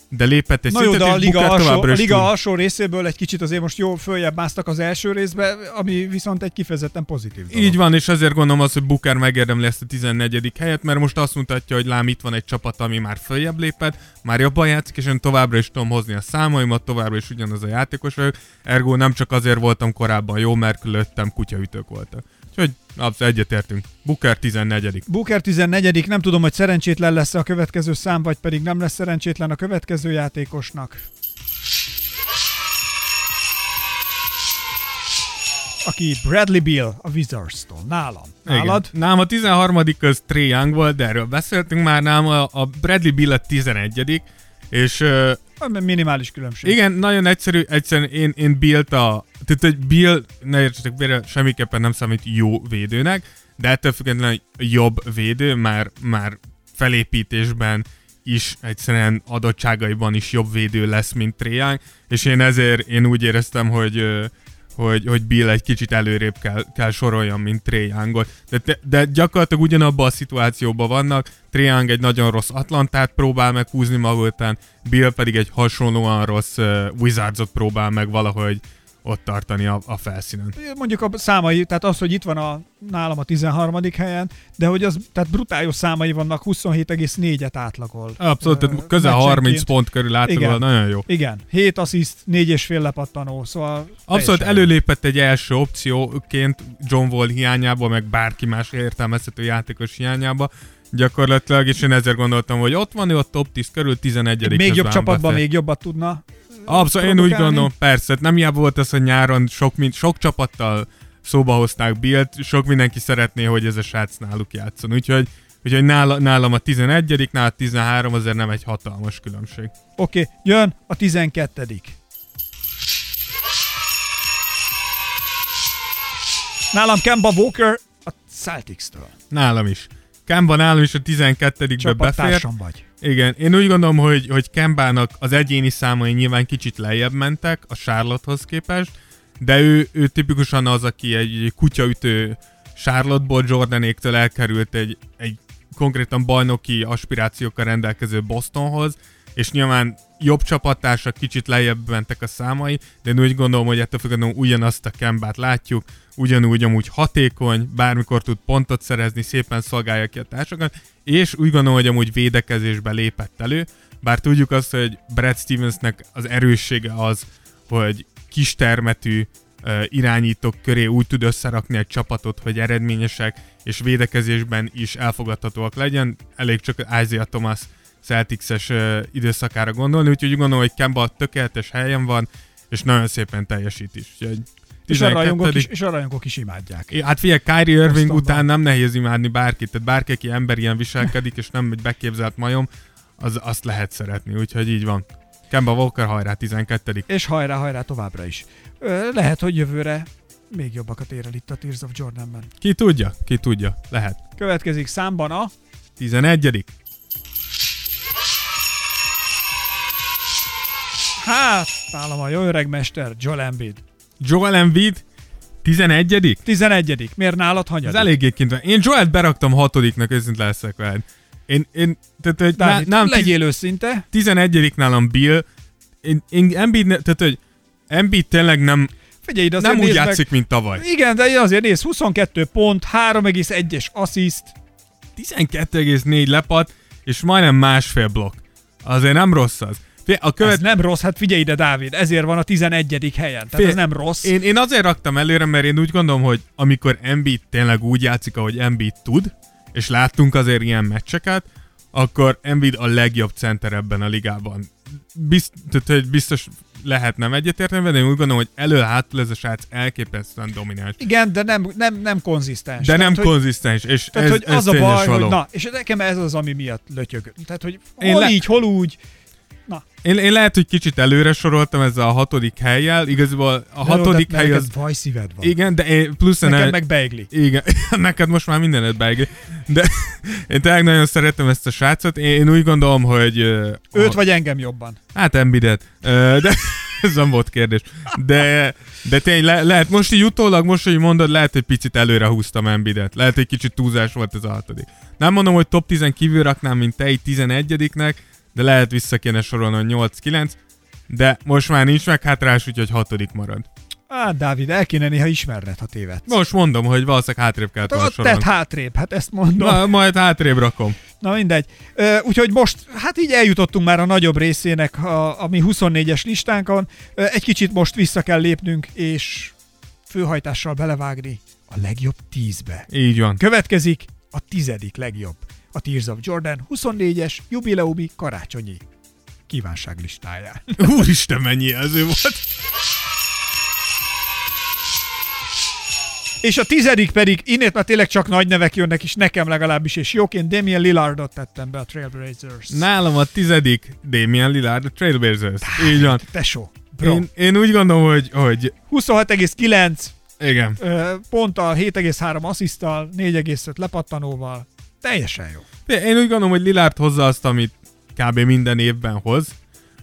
de lépett egy Na jó, de a liga, alsó, a liga alsó részéből egy kicsit azért most jó följebb másztak az első részbe, ami viszont egy kifejezetten pozitív dolog. Így van, és ezért gondolom azt, hogy Booker megérdemli ezt a 14. helyet, mert most azt mutatja, hogy lám itt van egy csapat, ami már följebb lépett, már jobban játszik, és én továbbra is tudom hozni a számaimat, továbbra is ugyanaz a játékos vagyok, ergo nem csak azért voltam korábban jó, mert külöttem kutyaütők voltak. Úgyhogy egyetértünk. Booker 14. Booker 14 nem tudom, hogy szerencsétlen lesz a következő szám, vagy pedig nem lesz szerencsétlen a következő játékosnak. Aki Bradley Bill a Wizards-tól, nálam. Nálad? Igen. Nálam a 13. az Trey Young volt, de erről beszéltünk már, nálam a, Bradley Bill a 11. És Minimális különbség. igen, nagyon egyszerű, egyszerűen én, én Bill-t a... Tehát, hogy Bill, ne értsetek semmiképpen nem számít jó védőnek, de ettől függetlenül jobb védő, már, már felépítésben is egyszerűen adottságaiban is jobb védő lesz, mint Young, és én ezért én úgy éreztem, hogy hogy, hogy Bill egy kicsit előrébb kell, kell soroljon, mint Trey Youngot. De, de gyakorlatilag ugyanabban a szituációban vannak, Young egy nagyon rossz Atlantát próbál meg húzni maga után, Bill pedig egy hasonlóan rossz uh, Wizardsot próbál meg valahogy ott tartani a, a felszínen. Mondjuk a számai, tehát az, hogy itt van a, nálam a 13. helyen, de hogy az, tehát brutális számai vannak, 27,4-et átlagol. Abszolút, tehát közel 30 pont körül átlagol, Igen. nagyon jó. Igen, 7 assziszt, 4 és fél lepattanó, szóval... Abszolút előlépett egy első opcióként John Wall hiányába, meg bárki más értelmezhető játékos hiányába, gyakorlatilag, és én ezért gondoltam, hogy ott van ő a top 10 körül 11 Még jobb csapatban még jobbat tudna Abszolút, én úgy gondolom, persze, nem hiába volt ez, hogy nyáron sok, mint, sok csapattal szóba hozták Billt, sok mindenki szeretné, hogy ez a srác náluk játszon. Úgyhogy, úgyhogy nála, nálam a 11 nála a 13 azért nem egy hatalmas különbség. Oké, okay, jön a 12 Nálam Kemba Walker a Celtics-től. Nálam is. Kemba nálam is a 12-be befér. vagy. Igen, én úgy gondolom, hogy, hogy Kembának az egyéni számai nyilván kicsit lejjebb mentek a Charlottehoz képest, de ő, ő tipikusan az, aki egy kutyaütő Charlotte-ból Jordanéktől elkerült egy, egy konkrétan bajnoki aspirációkkal rendelkező Bostonhoz, és nyilván jobb csapattársak kicsit lejjebb mentek a számai, de én úgy gondolom, hogy ettől függetlenül ugyanazt a Kembát látjuk, ugyanúgy amúgy hatékony, bármikor tud pontot szerezni, szépen szolgálja ki a társakat, és úgy gondolom, hogy amúgy védekezésbe lépett elő, bár tudjuk azt, hogy Brad Stevensnek az erőssége az, hogy kistermetű uh, irányítók köré úgy tud összerakni egy csapatot, hogy eredményesek és védekezésben is elfogadhatóak legyen. Elég csak Isaiah Thomas Celtics-es időszakára gondolni, úgyhogy gondolom, hogy Kemba tökéletes helyen van, és nagyon szépen teljesít is. Úgyhogy és a, rajongók is, és a rajongók is imádják. É, hát figyelj, Kyrie Irving után nem nehéz imádni bárkit, tehát bárki, aki ember ilyen viselkedik, és nem egy beképzelt majom, az, azt lehet szeretni, úgyhogy így van. Kemba Walker hajrá 12 És hajrá, hajrá továbbra is. Ö, lehet, hogy jövőre még jobbakat ér el itt a Tears of Jordanben. Ki tudja, ki tudja, lehet. Következik számban a... 11 Hát, nálam a jó öreg mester, Joel Embiid. Joel Embiid 11 11 Miért nálad hanyadik? Ez eléggé kint van. Én Joel-t beraktam hatodiknak, őszint leszek veled. Én, én, tehát, hogy Dávid, nem, legyél őszinte. 11 nálam Bill. Én, én Embiid, tehát, hogy Embiid tényleg nem, Figyelj, de nem úgy játszik, meg. mint tavaly. Igen, de azért néz, 22 pont, 3,1-es assziszt. 12,4 lepat, és majdnem másfél blokk. Azért nem rossz az. A követ... Ez nem rossz, hát figyelj ide, Dávid, ezért van a 11. helyen. Tehát Fél... ez nem rossz. Én, én azért raktam előre, mert én úgy gondolom, hogy amikor Embiid tényleg úgy játszik, ahogy Embiid tud, és láttunk azért ilyen meccseket, akkor Embiid a legjobb center ebben a ligában. Bizt, tehát, biztos lehet nem egyetérteni, de én úgy gondolom, hogy elő-hátul ez a srác elképesztően domináns. Igen, de nem, nem, nem konzisztens. De tehát, nem hogy, konzisztens, és tehát, ez, hogy ez az a baj, való. hogy na, és nekem ez az, ami miatt lötyög. Tehát, hogy hol én le... így, hol úgy, Na. Én, én lehet, hogy kicsit előre soroltam ezzel a hatodik helyjel, igazából a de hatodik hely az... vajszíved van. Igen, de én plusz... Neked ne... meg beigli. Igen, neked most már mindenet beigli. De én tényleg nagyon szeretem ezt a srácot. Én, én úgy gondolom, hogy... Őt a... vagy engem jobban? Hát Embidet. De ez nem volt kérdés. De, de tényleg le, lehet, most így utólag, most, hogy mondod, lehet, hogy picit előre húztam Embidet. Lehet, hogy kicsit túlzás volt ez a hatodik. Nem mondom, hogy top 10 kívül raknám, mint te egy 11-nek, de lehet vissza kéne sorolni a 8-9, de most már nincs meg hátrás, úgyhogy hatodik marad. Á, Dávid, el kéne néha ismerned, ha tévedsz. Most mondom, hogy valószínűleg hátrébb kell hát, sorolni. Tedd hátrébb, hát ezt mondom. Na, majd hátrébb rakom. Na mindegy. Úgyhogy most, hát így eljutottunk már a nagyobb részének a, a mi 24-es listánkon. Egy kicsit most vissza kell lépnünk, és főhajtással belevágni a legjobb tízbe. Így van. Következik a tizedik legjobb a Tears of Jordan 24-es jubileumi karácsonyi kívánságlistáján. Úristen, mennyi jelző volt! És a tizedik pedig, innét már tényleg csak nagy nevek jönnek is, nekem legalábbis, és jóként Damien Lillardot tettem be a Trailblazers. Nálam a tizedik Damien Lillard, a Trailblazers. Hát, Így van. Tesó. Én, én úgy gondolom, hogy... hogy... 26,9 igen. Ponttal, 7,3 asszisztal, 4,5 lepattanóval, Teljesen jó. Én úgy gondolom, hogy Lillard hozza azt, amit kb. minden évben hoz.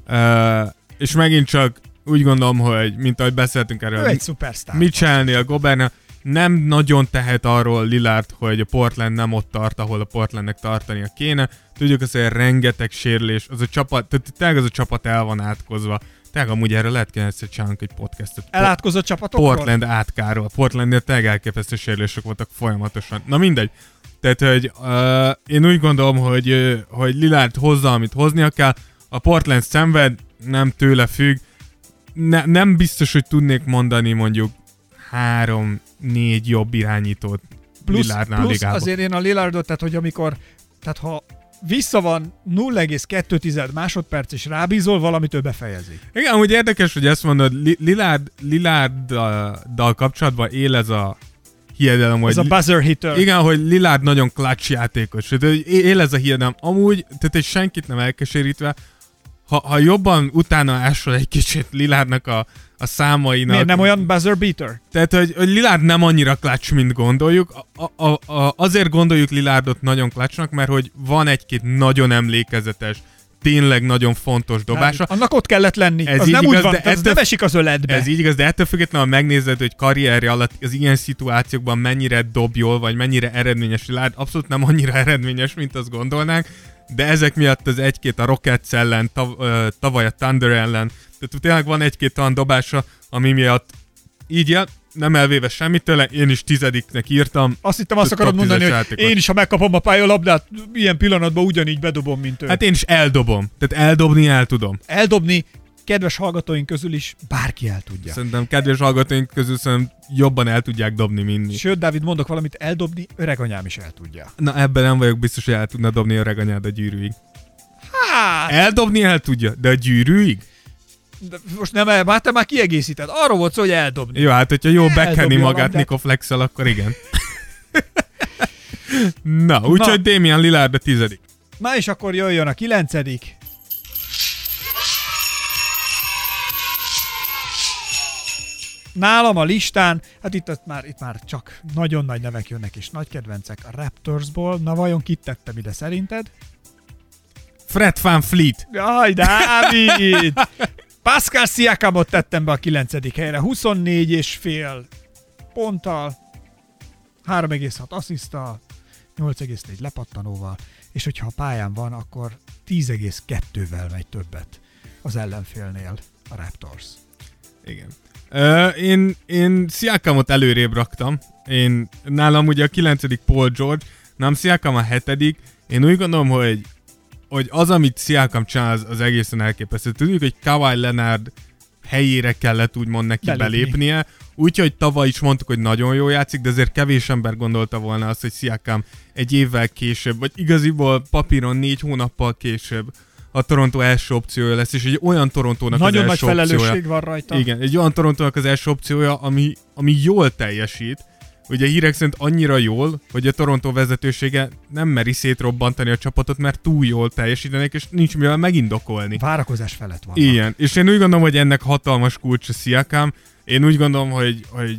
Uh, és megint csak úgy gondolom, hogy mint ahogy beszéltünk Ő erről, egy szupersztár. Mitchellnél, Goberna nem nagyon tehet arról Lillard, hogy a Portland nem ott tart, ahol a Portlandnek tartania kéne. Tudjuk azt, hogy rengeteg sérülés, az a csapat, tehát tényleg az a csapat el van átkozva. Tehát amúgy erről lehet kell egyszer csinálnunk egy podcastot. Elátkozott csapatokról? Portland átkáról. Portlandnél tényleg elképesztő sérülések voltak folyamatosan. Na mindegy. Tehát, hogy uh, én úgy gondolom, hogy, uh, hogy Lillard hozza, amit hoznia kell. A Portland szenved, nem tőle függ. Ne, nem biztos, hogy tudnék mondani mondjuk három-négy jobb irányítót Plusz, Lillardnál plusz ligában. azért én a Lillardot, tehát hogy amikor, tehát ha vissza van 0,2 másodperc és rábízol, valamit ő befejezi. Igen, amúgy érdekes, hogy ezt mondod, Li- Lillard, Lillarddal kapcsolatban él ez a hiedelem, hogy Ez a buzzer hitter. Igen, hogy Lillard nagyon clutch játékos. Tehát, él ez a hiedelem. Amúgy, tehát egy senkit nem elkeserítve, ha, ha jobban utána ásol egy kicsit Lillardnak a, a számainak. Miért nem olyan buzzer beater? Tehát, hogy, hogy Lillard nem annyira clutch, mint gondoljuk. A, a, a, azért gondoljuk Lillardot nagyon clutchnak, mert hogy van egy-két nagyon emlékezetes, tényleg nagyon fontos dobása. Hát, annak ott kellett lenni. Ez az nem igaz, úgy van, de ettől- nem esik az öletbe. Ez így igaz, de ettől függetlenül, ha megnézed, hogy karrierje alatt az ilyen szituációkban mennyire dob jól, vagy mennyire eredményes Lillard, abszolút nem annyira eredményes, mint azt gondolnánk, de ezek miatt az egy-két a Rockets ellen, tav, tavaly a Thunder ellen, tehát tényleg van egy-két olyan dobása, ami miatt így jel, nem elvéve semmit tőle, én is tizediknek írtam. Azt hittem azt akarod mondani, 10-es hogy játékos. én is, ha megkapom a pályalabdát, ilyen pillanatban ugyanígy bedobom, mint ő. Hát én is eldobom, tehát eldobni el tudom. Eldobni, kedves hallgatóink közül is bárki el tudja. Szerintem kedves hallgatóink közül szerintem jobban el tudják dobni mindig. Sőt, Dávid, mondok valamit, eldobni öreganyám is el tudja. Na ebben nem vagyok biztos, hogy el tudna dobni a reganyád a gyűrűig. Hát, Eldobni el tudja, de a gyűrűig? De most nem, el- már te már kiegészíted. Arról volt szó, hogy eldobni. Jó, hát hogyha jó bekenni magát labdát. Nikoflexel, akkor igen. Na, úgyhogy Damian Lillard a tizedik. Na és akkor jöjjön a kilencedik. Nálam a listán, hát itt, ott már, itt már csak nagyon nagy nevek jönnek, és nagy kedvencek a Raptorsból. Na vajon kit tettem ide szerinted? Fred Van Fleet. Jaj, Dávid! Pascal Siakamot tettem be a kilencedik helyre, 24 és fél ponttal, 3,6 asszisztal, 8,4 lepattanóval, és hogyha a pályán van, akkor 10,2-vel megy többet az ellenfélnél a Raptors. Igen. Ö, én, én Siakamot előrébb raktam. Én, nálam ugye a kilencedik Paul George, nem Siakam a hetedik. Én úgy gondolom, hogy, hogy az, amit Siakam csinál, az, az egészen elképesztő. Tudjuk, hogy Kawhi Leonard helyére kellett úgymond neki Belépni. belépnie. Úgyhogy tavaly is mondtuk, hogy nagyon jó játszik, de azért kevés ember gondolta volna azt, hogy Siakam egy évvel később, vagy igaziból papíron négy hónappal később a Toronto első opciója lesz, és egy olyan Torontónak Nagyon az nagy első opciója. felelősség van rajta. Igen, egy olyan Torontónak az első opciója, ami, ami jól teljesít. Ugye hírek szerint annyira jól, hogy a Toronto vezetősége nem meri szétrobbantani a csapatot, mert túl jól teljesítenek, és nincs mivel megindokolni. Várakozás felett van. Igen, és én úgy gondolom, hogy ennek hatalmas kulcs a Siakam. Én úgy gondolom, hogy, hogy,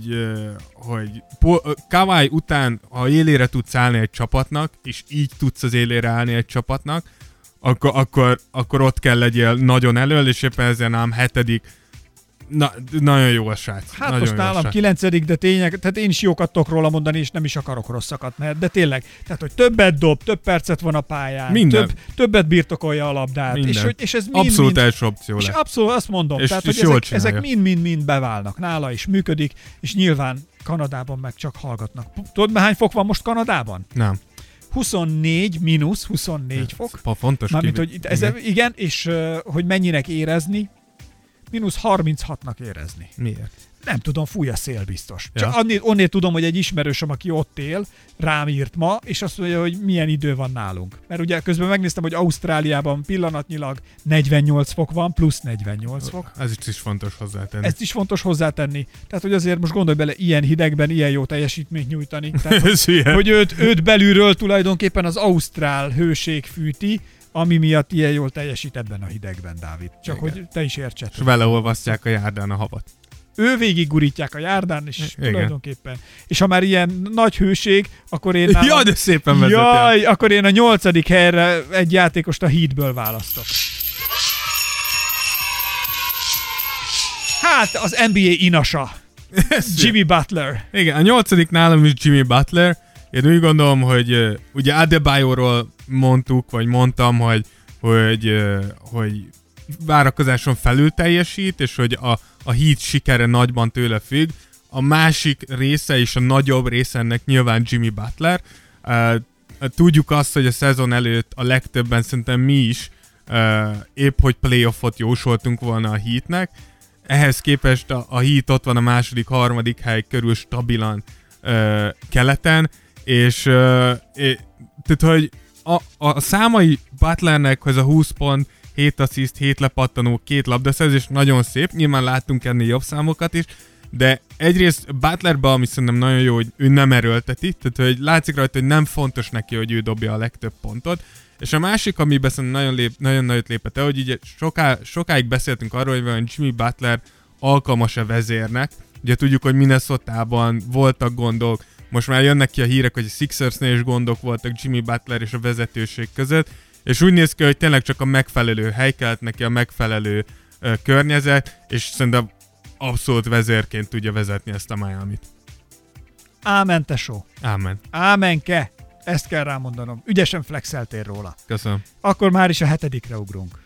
hogy ö, Kawhi után, ha élére tudsz állni egy csapatnak, és így tudsz az élére állni egy csapatnak, akkor, akkor, akkor ott kell legyél nagyon elől, és éppen ezért nálam hetedik. Na, nagyon jó a srác. Hát nagyon most nálam kilencedik, de tényleg, tehát én is jókat tudok róla mondani, és nem is akarok rosszakat, mert de tényleg, tehát hogy többet dob, több percet van a pályán, Minden. Több, többet birtokolja a labdát, Minden. és, hogy, és ez mind, Abszolút mind, első opció és abszolút azt mondom, És- tehát, és hogy ezek, ezek mind-mind-mind beválnak. Nála is működik, és nyilván Kanadában meg csak hallgatnak. Tudod, hány fok van most Kanadában? Nem. 24, mínusz 24 fok. Pa, fontos Mármint, hogy ez, igen, és uh, hogy mennyinek érezni, mínusz 36-nak érezni. Miért? Nem tudom, fúj a szél biztos. Ja. Csak annyi, onnét tudom, hogy egy ismerősöm, aki ott él, rám írt ma, és azt mondja, hogy milyen idő van nálunk. Mert ugye közben megnéztem, hogy Ausztráliában pillanatnyilag 48 fok van, plusz 48 fok. Ez is, fontos hozzátenni. Ezt is fontos hozzátenni. Tehát, hogy azért most gondolj bele, ilyen hidegben ilyen jó teljesítményt nyújtani. Tehát, hogy, Ez hogy őt, őt belülről tulajdonképpen az ausztrál hőség fűti, ami miatt ilyen jól teljesít ebben a hidegben, Dávid. Csak Igen. hogy te is értsed. És vele olvasztják a járdán a havat. ő végig gurítják a járdán, és Igen. tulajdonképpen. És ha már ilyen nagy hőség, akkor én nálam... Jaj, de szépen vezetél. Jaj, akkor én a nyolcadik helyre egy játékost a hídből választok. Hát az NBA inasa. Jimmy Butler. Igen, a nyolcadik nálam is Jimmy Butler. Én úgy gondolom, hogy ugye Adebayoról mondtuk, vagy mondtam, hogy, hogy, hogy várakozáson felül teljesít, és hogy a, a hit sikere nagyban tőle függ. A másik része és a nagyobb része ennek nyilván Jimmy Butler. Tudjuk azt, hogy a szezon előtt a legtöbben szerintem mi is épp hogy playoffot jósoltunk volna a Heatnek. Ehhez képest a, a Heat ott van a második, harmadik hely körül stabilan keleten, és tehát, hogy a, a számai Butlernek, ez a 20 pont, 7 assist, 7 lepattanó, két labdaszerzés, nagyon szép, nyilván láttunk ennél jobb számokat is, de egyrészt Butlerben, ami szerintem nagyon jó, hogy ő nem erőlteti, tehát hogy látszik rajta, hogy nem fontos neki, hogy ő dobja a legtöbb pontot, és a másik, amiben szerintem nagyon, lép, nagyon nagyot lépett el, hogy ugye soká, sokáig beszéltünk arról, hogy van Jimmy Butler alkalmas-e vezérnek, ugye tudjuk, hogy Minnesota-ban voltak gondok, most már jönnek ki a hírek, hogy a Sixersnél is gondok voltak Jimmy Butler és a vezetőség között, és úgy néz ki, hogy tényleg csak a megfelelő hely kellett neki, a megfelelő ö, környezet, és szerintem abszolút vezérként tudja vezetni ezt a Miami-t. Ámen, tesó. Ámen. Ámenke. Ezt kell rámondanom. Ügyesen flexeltél róla. Köszönöm. Akkor már is a hetedikre ugrunk.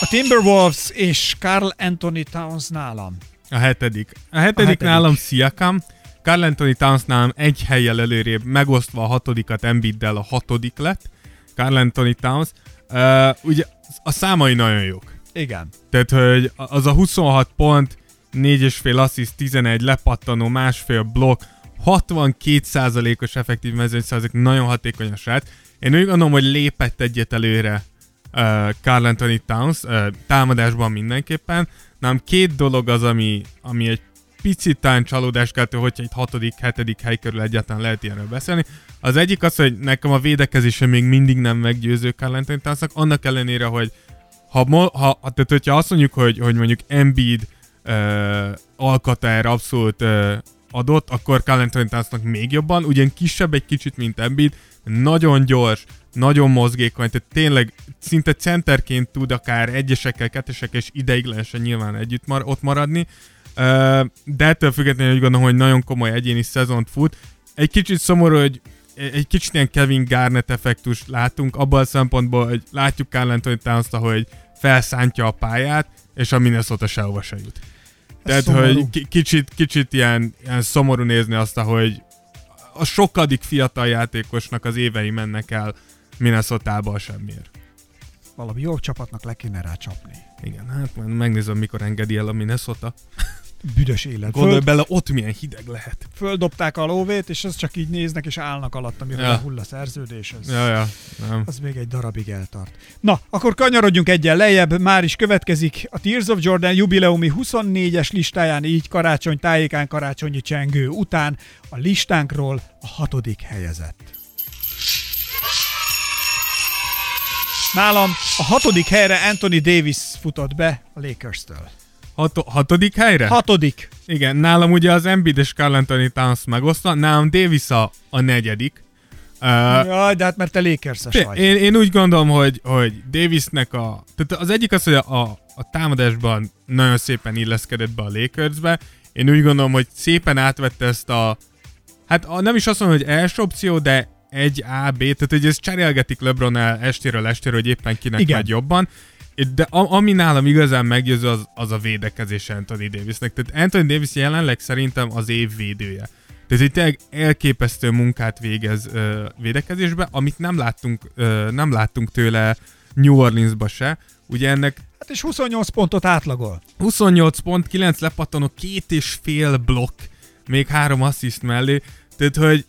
A Timberwolves és Carl Anthony Towns nálam. A hetedik. A hetedik, a hetedik. nálam Siakam, Carl Anthony Towns nálam egy helyjel előrébb, megosztva a hatodikat Embiiddel a hatodik lett. Carl Anthony Towns. Uh, ugye a számai nagyon jók. Igen. Tehát, hogy az a 26 pont, 4,5 assziszt, 11 lepattanó, másfél blokk, 62%-os effektív mezőnyszerzők, nagyon hatékony a srác. Én úgy gondolom, hogy lépett egyet előre uh, Carl Anthony Towns, uh, támadásban mindenképpen. Nem két dolog az, ami, ami egy picit talán csalódás keltő, hogyha egy hatodik, hetedik hely körül egyáltalán lehet ilyenről beszélni. Az egyik az, hogy nekem a védekezése még mindig nem meggyőző Carl Anthony Townsnak, annak ellenére, hogy ha, ha tehát, hogyha azt mondjuk, hogy, hogy mondjuk Embiid uh, alkata erre abszolút uh, adott, akkor Carl Anthony még jobban, ugyan kisebb egy kicsit, mint Embiid, nagyon gyors, nagyon mozgékony, tehát tényleg szinte centerként tud akár egyesekkel, kettesekkel és ideiglenesen nyilván együtt mar- ott maradni, de ettől függetlenül úgy gondolom, hogy nagyon komoly egyéni szezont fut. Egy kicsit szomorú, hogy egy kicsit ilyen Kevin Garnett effektus látunk, abban a szempontból, hogy látjuk Carl Anthony towns hogy felszántja a pályát, és a Minnesota sehova se jut. Tehát, szomorú. hogy ki- kicsit, kicsit ilyen, ilyen szomorú nézni azt, hogy a sokadik fiatal játékosnak az évei mennek el Minnesota-ba a semmiért. Valami jó csapatnak le kéne rá csapni. Igen, hát majd megnézem, mikor engedi el a Minnesota. Büdös élet. Gondolj Föld, bele, ott milyen hideg lehet. földobták a lóvét, és az csak így néznek és állnak alatt, amire ja. hull a szerződés. Ez, Ja, ja, nem. az még egy darabig eltart. Na, akkor kanyarodjunk egyen lejjebb, már is következik a Tears of Jordan jubileumi 24-es listáján, így karácsony tájékán karácsonyi csengő után a listánkról a hatodik helyezett. Nálam a hatodik helyre Anthony Davis futott be a Lakers-től. Hat- hatodik helyre? Hatodik. Igen, nálam ugye az Embiid és Carl Anthony Towns megosztva, nálam Davis a, a negyedik. Uh, Jaj, de hát mert te Lakers-es vagy. én, én úgy gondolom, hogy, hogy Davisnek a... Tehát az egyik az, hogy a, a, támadásban nagyon szépen illeszkedett be a Lakersbe. Én úgy gondolom, hogy szépen átvette ezt a... Hát a, nem is azt mondom, hogy első opció, de egy A, B, tehát hogy ez cserélgetik lebron el estéről estére, hogy éppen kinek Igen. megy jobban. De ami nálam igazán meggyőző, az, az a védekezés Anthony Davisnek. Tehát Anthony Davis jelenleg szerintem az év védője. Tehát egy tényleg elképesztő munkát végez ö, védekezésbe, amit nem láttunk, ö, nem láttunk tőle New Orleansba se. Ugye ennek Hát és 28 pontot átlagol. 28 pont, 9 lepattanó, két és fél blokk, még három assziszt mellé. Tehát, hogy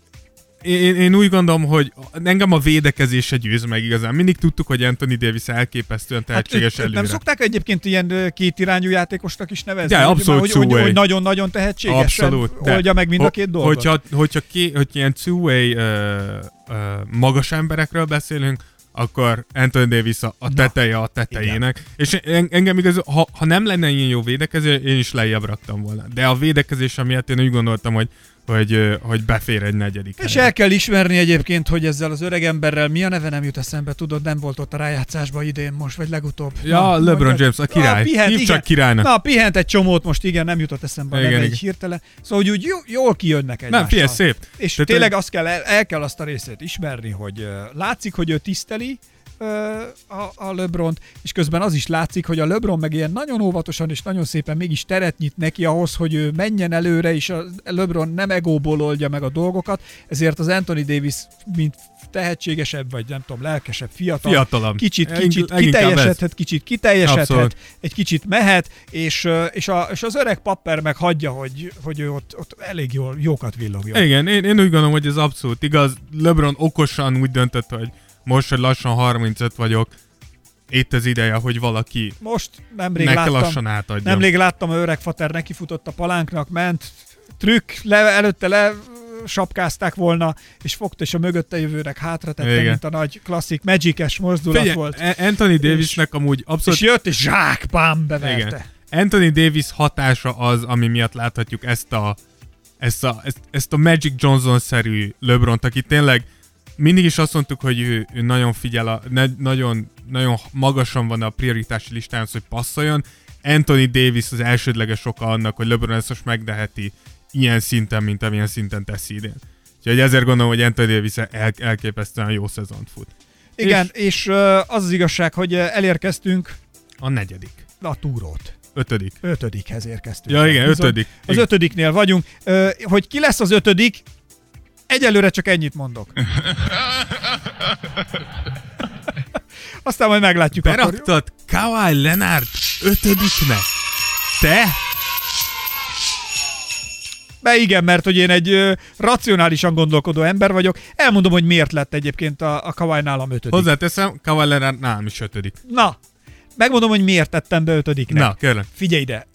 én, én úgy gondolom, hogy engem a védekezése győz meg igazán. Mindig tudtuk, hogy Anthony Davis elképesztően tehetséges hát, őt- őt előre. Nem szokták egyébként ilyen ö, kétirányú játékosnak is nevezni? De, Hogy- abszolút hogy, hogy, hogy nagyon-nagyon tehetségesen Abszolút. oldja meg mind a két dolgot. Hogyha, hogyha, ké, hogyha ilyen two-way uh, uh, magas emberekről beszélünk, akkor Anthony Davis a, a teteje a tetejének. És en, engem igaz, ha, ha nem lenne ilyen jó védekező, én is lejjebb raktam volna. De a védekezés miatt én úgy gondoltam, hogy hogy, hogy befér egy negyedik És el kell ismerni egyébként, hogy ezzel az öreg emberrel mi a neve nem jut eszembe, tudod, nem volt ott a rájátszásban idén most, vagy legutóbb. Ja, LeBron mondjad. James, a király. pihent, Hívd igen. csak királynak. Na, pihent egy csomót most, igen, nem jutott eszembe a Igen, neve egy igen. hirtelen. Szóval hogy úgy jó, jól kijönnek egymással. Nem, figyelj, szép. És Tehát, tényleg hogy- azt kell, el, el kell azt a részét ismerni, hogy uh, látszik, hogy ő tiszteli a, a LeBron-t, és közben az is látszik, hogy a LeBron meg ilyen nagyon óvatosan és nagyon szépen mégis teret nyit neki ahhoz, hogy ő menjen előre, és a LeBron nem egóból oldja meg a dolgokat, ezért az Anthony Davis, mint tehetségesebb, vagy nem tudom, lelkesebb, fiatal, Fiatalabb. kicsit, kicsit ez. kiteljesedhet, kicsit kiteljesedhet, Abszolút. egy kicsit mehet, és, és, a, és az öreg papper meg hagyja, hogy, hogy ő ott, ott elég jól, jókat villogjon. Igen, én, én úgy gondolom, hogy ez abszolút igaz. LeBron okosan úgy döntött, hogy most, hogy lassan 35 vagyok, itt az ideje, hogy valaki Most nemrég láttam, lassan átadja. nemrég láttam, a öreg fater nekifutott a palánknak, ment, trükk, le, előtte le sapkázták volna, és fogta, és a mögötte jövőnek hátra tette, Igen. mint a nagy klasszik magic mozdulat Figyelj, volt. Anthony Davisnek amúgy abszolút... És jött, és zsák, bám, beverte. Igen. Anthony Davis hatása az, ami miatt láthatjuk ezt a, ezt a, ezt, ezt a Magic Johnson-szerű lebron aki tényleg mindig is azt mondtuk, hogy ő, ő nagyon figyel, a, ne, nagyon, nagyon magasan van a prioritási listán, az, hogy passzoljon. Anthony Davis az elsődleges oka annak, hogy LeBron ezt most megdeheti ilyen szinten, mint amilyen szinten teszi idén. Úgyhogy ezért gondolom, hogy Anthony Davis el, elképesztően jó szezont fut. Igen, és, és az az igazság, hogy elérkeztünk A negyedik. a túrót. Ötödik. Ötödikhez érkeztünk. Ja igen, Bizony. ötödik. Az Igen. ötödiknél vagyunk. Hogy ki lesz az ötödik, egyelőre csak ennyit mondok. Aztán majd meglátjuk akkor. Beraktad Kawhi Leonard ötödiknek? Te? Be igen, mert hogy én egy ö, racionálisan gondolkodó ember vagyok. Elmondom, hogy miért lett egyébként a, a Kawhi nálam ötödik. Hozzáteszem, Kawhi Leonard nálam is ötödik. Na, megmondom, hogy miért tettem be ötödiknek. Na, kérlek. Figyelj ide!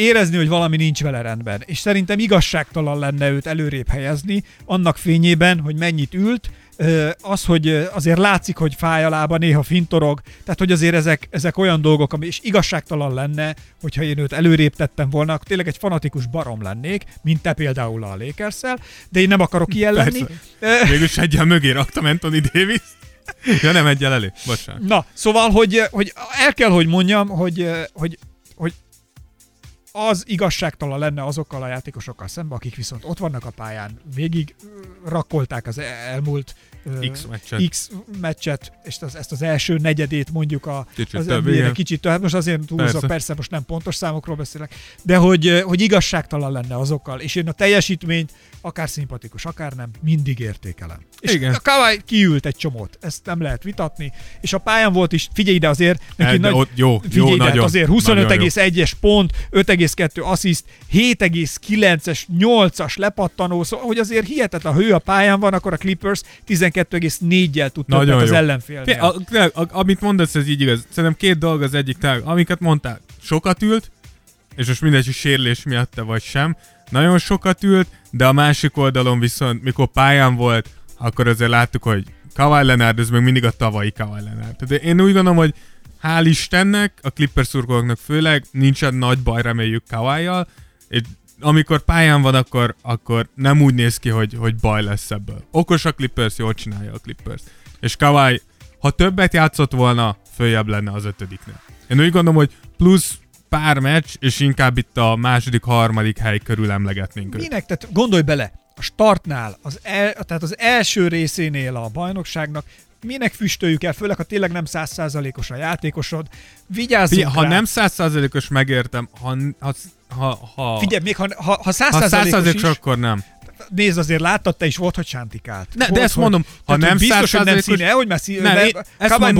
Érezni, hogy valami nincs vele rendben. És szerintem igazságtalan lenne őt előrébb helyezni, annak fényében, hogy mennyit ült, az, hogy azért látszik, hogy fáj a lába, néha fintorog, tehát hogy azért ezek, ezek olyan dolgok, ami és igazságtalan lenne, hogyha én őt előrébb tettem volna, akkor tényleg egy fanatikus barom lennék, mint te például a lakers de én nem akarok ilyen lenni. Végülis egyen mögé raktam Anthony Davis. Ja nem, egyel elő. Bocsánat. Na, szóval, hogy, hogy el kell, hogy mondjam, hogy, hogy az igazságtalan lenne azokkal a játékosokkal szemben, akik viszont ott vannak a pályán, végig ö, rakkolták az elmúlt X meccset. X meccset, és az, ezt az első negyedét mondjuk a, Kicsit az kicsit több, most azért túlzok, persze. Persze. most nem pontos számokról beszélek, de hogy, hogy igazságtalan lenne azokkal, és én a teljesítményt, akár szimpatikus, akár nem, mindig értékelem. És Igen. a Kawhi kiült egy csomót, ezt nem lehet vitatni, és a pályán volt is, figyelj ide azért, neki de nagy, ott jó, jó, Figyelj, de hát nagyon. azért nagyon jó. 25,1-es pont, 5,2 assziszt, 7,9-es, 8-as lepattanó, szóval hogy azért hihetetlen, ha ő a pályán van, akkor a Clippers 12,4-jel tud Nagyon az. Fé- A, tényleg, a, amit mondasz, ez így igaz. Szerintem két dolog az egyik, tényleg, amiket mondtál, sokat ült, és most mindegy, hogy sérülés miatt te vagy sem, nagyon sokat ült, de a másik oldalon viszont, mikor pályán volt, akkor azért láttuk, hogy Kawhi Leonard, ez még mindig a tavalyi Kawhi Leonard. Tehát én úgy gondolom, hogy hál' Istennek, a Clippers szurkolóknak főleg, nincsen nagy baj reméljük Kawhi-jal, és amikor pályán van, akkor, akkor nem úgy néz ki, hogy, hogy baj lesz ebből. Okos a Clippers, jól csinálja a Clippers. És Kawhi, ha többet játszott volna, följebb lenne az ötödiknél. Én úgy gondolom, hogy plusz pár meccs, és inkább itt a második, harmadik hely körül emlegetnénk őt. Minek? Tehát gondolj bele, a startnál, az el, tehát az első részénél a bajnokságnak, minek füstöljük el, főleg ha tényleg nem százszázalékos a játékosod, vigyázzunk Figyelj, ha rá. nem százszázalékos megértem, ha, ha, ha, ha, Figyelj, még ha, ha, ha ha százszázalékos is, akkor nem. nézd, azért láttad te is volt, hogy sántikált. Ne, de volt, ezt mondom, ha tehát, nem hogy biztos, hogy nem színe, hogy már színe, Nem, én-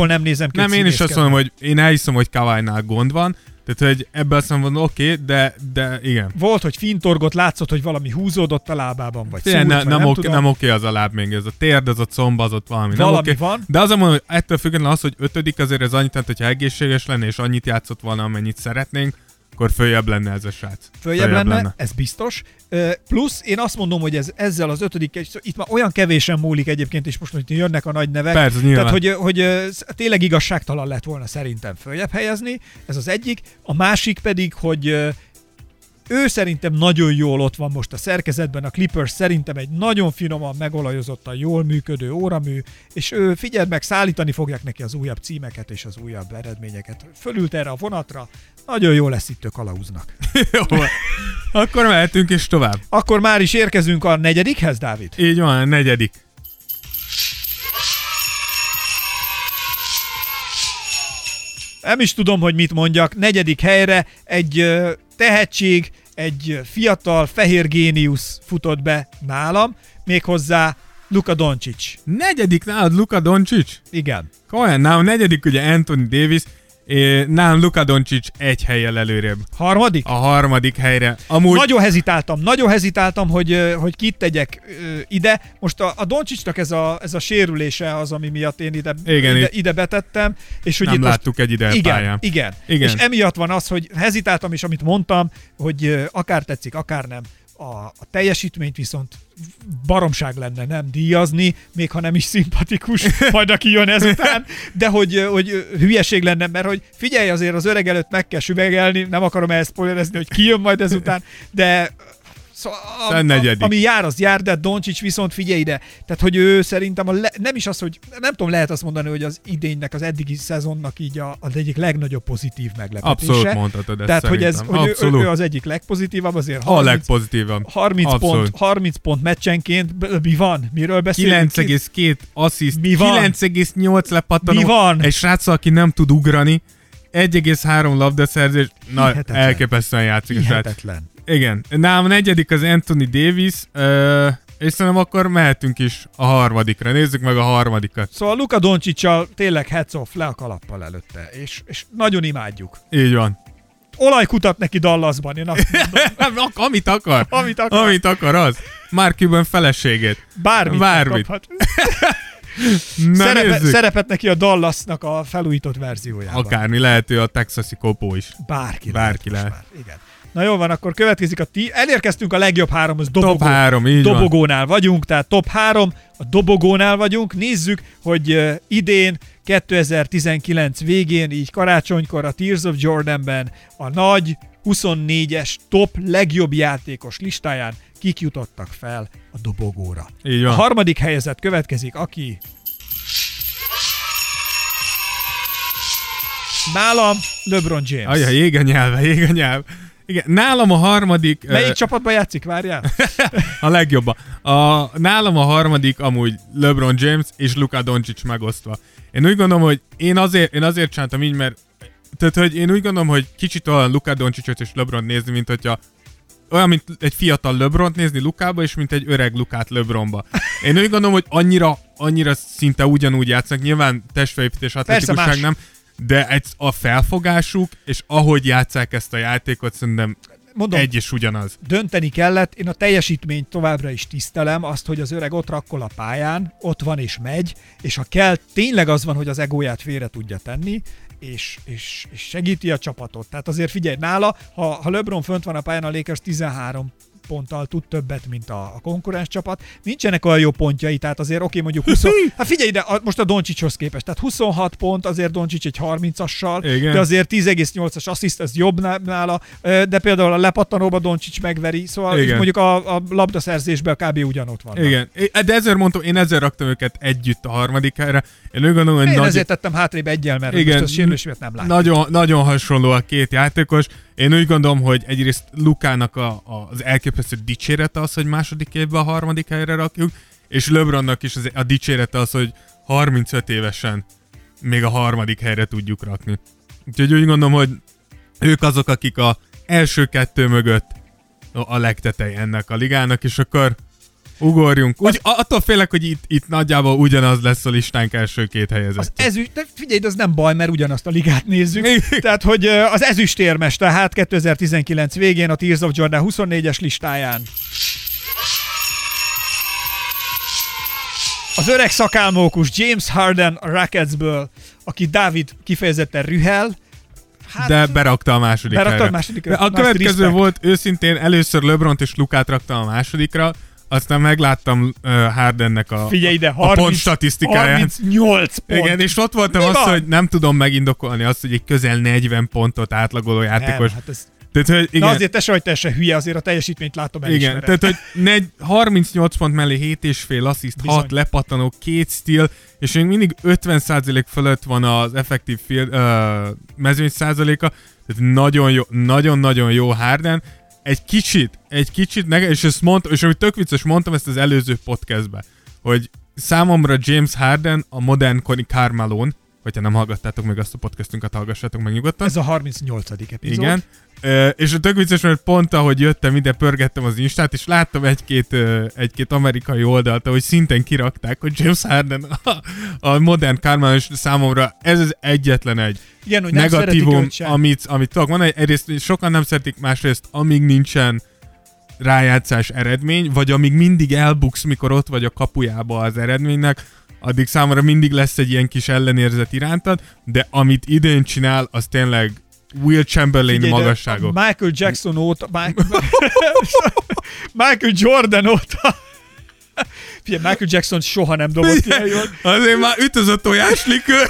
nem nézem ki, Nem, hogy én is azt mondom, hogy én elhiszem, hogy Kawai-nál gond van, tehát hogy ebből azt mondom, oké, okay, de, de igen. Volt, hogy fintorgott, látszott, hogy valami húzódott a lábában, vagy szúrt, ne, nem, nem oké, nem oké az a láb még, ez a térd, az a comb, az ott valami. Valami nem oké. van. De az a mondom, hogy ettől függetlenül az, hogy ötödik azért ez annyit, tehát, hogyha egészséges lenne, és annyit játszott volna, amennyit szeretnénk, akkor följebb lenne ez a srác. Följebb lenne, lenne, ez biztos. Plusz én azt mondom, hogy ez ezzel az ötödik, itt már olyan kevésen múlik egyébként, és most, hogy jönnek a nagy nevek, Persze, nyilván. tehát hogy, hogy tényleg igazságtalan lett volna szerintem följebb helyezni, ez az egyik. A másik pedig, hogy ő szerintem nagyon jól ott van most a szerkezetben, a Clippers szerintem egy nagyon finoman, megolajozottan, jól működő óramű, és ő figyeld meg, szállítani fogják neki az újabb címeket és az újabb eredményeket. Fölült erre a vonatra, nagyon jó lesz itt a kalauznak. Jó, akkor mehetünk is tovább. Akkor már is érkezünk a negyedikhez, Dávid. Így van, a negyedik. Nem is tudom, hogy mit mondjak. Negyedik helyre egy ö, tehetség, egy fiatal, fehér géniusz futott be nálam, méghozzá Luka Doncic. Negyedik nálad Luka Doncic? Igen. Komolyan, nálam negyedik ugye Anthony Davis, nálam Luka Doncic egy helyjel előrébb. Harmadik? A harmadik helyre. Amúgy Nagyon hezitáltam, nagyon hezitáltam, hogy, hogy kit tegyek ide. Most a, a Doncsicsnak ez a, ez a sérülése az, ami miatt én ide, Igen, ide, ide betettem. És hogy nem itt most- láttuk egy ide igen, pályán. igen, Igen. És emiatt van az, hogy hezitáltam, és amit mondtam, hogy akár tetszik, akár nem, a, a teljesítményt viszont baromság lenne nem díjazni, még ha nem is szimpatikus, majd aki jön ezután, de hogy, hogy hülyeség lenne, mert hogy figyelj, azért az öreg előtt meg kell süvegelni, nem akarom ezt spoilerezni, hogy ki jön majd ezután, de Szóval, a, a, negyedik. ami jár, az jár, de Doncsics viszont figyelj ide. Tehát, hogy ő szerintem a le, nem is az, hogy nem tudom, lehet azt mondani, hogy az idénynek, az eddigi szezonnak így a, az egyik legnagyobb pozitív meglepetése. Abszolút mondhatod ezt Tehát, hogy, ez, hogy ő, ő, az egyik legpozitívabb, azért a 30, legpozitívabb. 30, Abszolút. pont, 30 pont meccsenként, mi van? Miről beszélünk? 9,2 assziszt, Mi van? 9,8 lepattanó. Mi van? Egy srác, aki nem tud ugrani, 1,3 labdaszerzés, na Hihetetlen. elképesztően játszik a. Hihetetlen. Igen, nálam a negyedik az Anthony Davis, ö, és szerintem akkor mehetünk is a harmadikra. Nézzük meg a harmadikat. Szóval Luka Doncsicsal tényleg heads off le a kalappal előtte, és, és nagyon imádjuk. Így van. Olaj kutat neki Dallasban, én azt mondom, Amit akar. amit akar. Amit akar az. Mark Cuban feleségét. Bármit, Bármit. Na Szerepe, nézzük. szerepet neki a Dallasnak a felújított verziójában. Akármi, lehet ő a texasi kopó is. Bárki, Bárki lehet. lehet. Már. Igen. Na jó van, akkor következik a ti. Elérkeztünk a legjobb háromhoz. Dobogó. Top 3, így van. dobogónál vagyunk, tehát top 3, a dobogónál vagyunk. Nézzük, hogy uh, idén, 2019 végén, így karácsonykor a Tears of Jordanben a nagy 24-es top legjobb játékos listáján kik jutottak fel a dobogóra. Így A van. harmadik helyezett következik, aki nálam LeBron James. Ajaj, ég a nyelve, ég a nyelv. Igen, nálam a harmadik... Melyik ö, csapatban játszik, várjál? A legjobba. A, nálam a harmadik amúgy LeBron James és Luka Doncic megosztva. Én úgy gondolom, hogy én azért, én azért csináltam így, mert tehát, hogy én úgy gondolom, hogy kicsit olyan Luka Doncicot és LeBron nézni, mint hogyha olyan, mint egy fiatal LeBron nézni Lukába, és mint egy öreg Lukát LeBronba. Én úgy gondolom, hogy annyira, annyira szinte ugyanúgy játszanak, nyilván testfelépítés, atletikusság nem, de egy, a felfogásuk, és ahogy játszák ezt a játékot, szerintem Mondom, egy és ugyanaz. dönteni kellett, én a teljesítményt továbbra is tisztelem, azt, hogy az öreg ott rakkol a pályán, ott van és megy, és ha kell, tényleg az van, hogy az egóját félre tudja tenni, és, és, és segíti a csapatot. Tehát azért figyelj, nála, ha, ha LeBron fönt van a pályán, a Lakers 13 ponttal tud többet, mint a, a konkurens csapat. Nincsenek olyan jó pontjai, tehát azért oké, mondjuk 20... Hát figyelj ide, a, most a Doncsicshoz képest, tehát 26 pont, azért Doncsics egy 30-assal, Igen. de azért 10,8-as assziszt, ez jobb ná- nála, de például a lepattanóba Doncsics megveri, szóval Igen. mondjuk a, a labdaszerzésben kb. ugyanott van. Igen, É- de ezért mondtam, én ezért raktam őket együtt a harmadik helyre. Én gondolom, hogy Én nagy, ezért tettem hátrébb egyel, mert Igen. most a sérülés miatt nem látjuk. nagyon, nagyon hasonló a két játékos. Én úgy gondolom, hogy egyrészt Lukának a, a, az elképesztő dicsérete az, hogy második évben a harmadik helyre rakjuk, és LeBronnak is az, a dicsérete az, hogy 35 évesen még a harmadik helyre tudjuk rakni. Úgyhogy úgy gondolom, hogy ők azok, akik a első kettő mögött a legtetej ennek a ligának, és akkor ugorjunk. Úgy, a- attól félek, hogy itt, itt nagyjából ugyanaz lesz a listánk első két Az helyezett. ezüst, de figyelj, az nem baj, mert ugyanazt a ligát nézzük. Tehát, hogy az ezüstérmes, tehát 2019 végén a Tears of Jordan 24-es listáján. Az öreg szakálmókus James Harden a Rocketsből, aki Dávid kifejezetten rühel, hát de berakta a második berakta a másodikra. A következő respect. volt őszintén, először LeBront és Lukát raktam a másodikra, aztán megláttam uh, Hardennek a, Figyelj ide, a 30, pont statisztikáját. 38 pont. Igen, és ott voltam Mi azt, van? hogy nem tudom megindokolni azt, hogy egy közel 40 pontot átlagoló játékos Nem, hát ez Tehát, hogy igen, Na azért te se vagy te se hülye, azért a teljesítményt látom igen, elismerem. tehát, hogy negy, 38 pont mellé 7 és fél assziszt, Bizony. 6 lepattanó, 2 steal, és még mindig 50% fölött van az effektív field, uh, mezőny százaléka, tehát nagyon jó, nagyon-nagyon jó Harden. Egy kicsit, egy kicsit, és ezt mondtam, és amit tök vicces, mondtam ezt az előző podcastbe, hogy számomra James Harden a modernkori Carmelon, hogyha nem hallgattátok meg azt a podcastünket, hallgassátok meg nyugodtan. Ez a 38. epizód. Igen. Ö, és a tök vicces, mert pont ahogy jöttem ide, pörgettem az Instát, és láttam egy-két, egy-két amerikai oldalt, ahogy szinten kirakták, hogy James Harden a, a modern és számomra ez az egyetlen egy Igen, hogy szeretik negatívum, amit, amit tudok mondani. Egyrészt sokan nem szeretik, másrészt amíg nincsen rájátszás eredmény, vagy amíg mindig elbuksz, mikor ott vagy a kapujába az eredménynek, addig számomra mindig lesz egy ilyen kis ellenérzet irántad, de amit idén csinál, az tényleg Will Chamberlain Figyelj, magasságok. Michael Jackson óta, Michael, Michael Jordan óta, Figyelj, Michael Jackson soha nem dobott ilyen jól. Azért már üt az a tojáslikőr.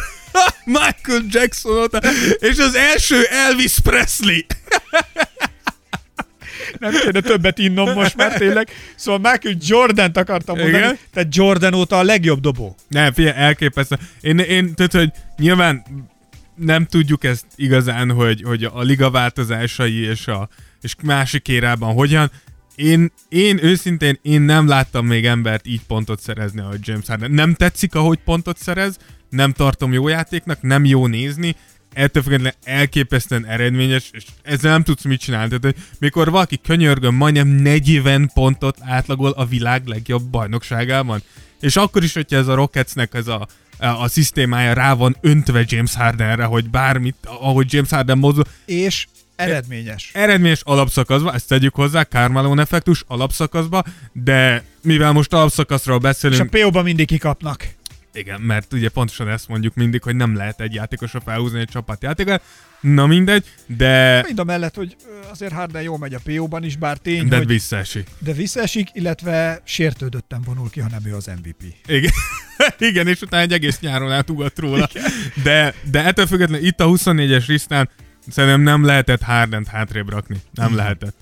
Michael Jackson óta, és az első Elvis Presley. Nem kéne többet innom most, mert tényleg. Szóval Michael Jordan-t akartam mondani, Igen? tehát Jordan óta a legjobb dobó. Nem, figyelj, elképesztő. Én, én tehát, hogy nyilván nem tudjuk ezt igazán, hogy, hogy a liga változásai és a és másik érában hogyan. Én, én őszintén, én nem láttam még embert így pontot szerezni, ahogy James Harden. Nem tetszik, ahogy pontot szerez, nem tartom jó játéknak, nem jó nézni, ettől függetlenül elképesztően eredményes, és ezzel nem tudsz mit csinálni. Tehát, mikor valaki könyörgön majdnem 40 pontot átlagol a világ legjobb bajnokságában, és akkor is, hogyha ez a Rocketsnek ez a, a, szisztémája rá van öntve James Hardenre, hogy bármit, ahogy James Harden mozog, És eredményes. eredményes alapszakaszba, ezt tegyük hozzá, Carmelo effektus alapszakaszba, de mivel most alapszakaszról És a beszélünk, PO-ban mindig kikapnak. igen, mert ugye pontosan ezt mondjuk mindig, hogy nem lehet egy játékosra felhúzni egy csapatjátékot, na mindegy, de, Mind a mellett, hogy azért Harden jól megy a PO-ban is, bár tény, de hogy visszaesik. de visszaesik, illetve sértődöttem vonul ki, ha nem ő az MVP. Igen. Igen, és utána egy egész nyáron átugat róla. De, de ettől függetlenül itt a 24-es listán szerintem nem lehetett Hardent hátrébb rakni. Nem lehetett.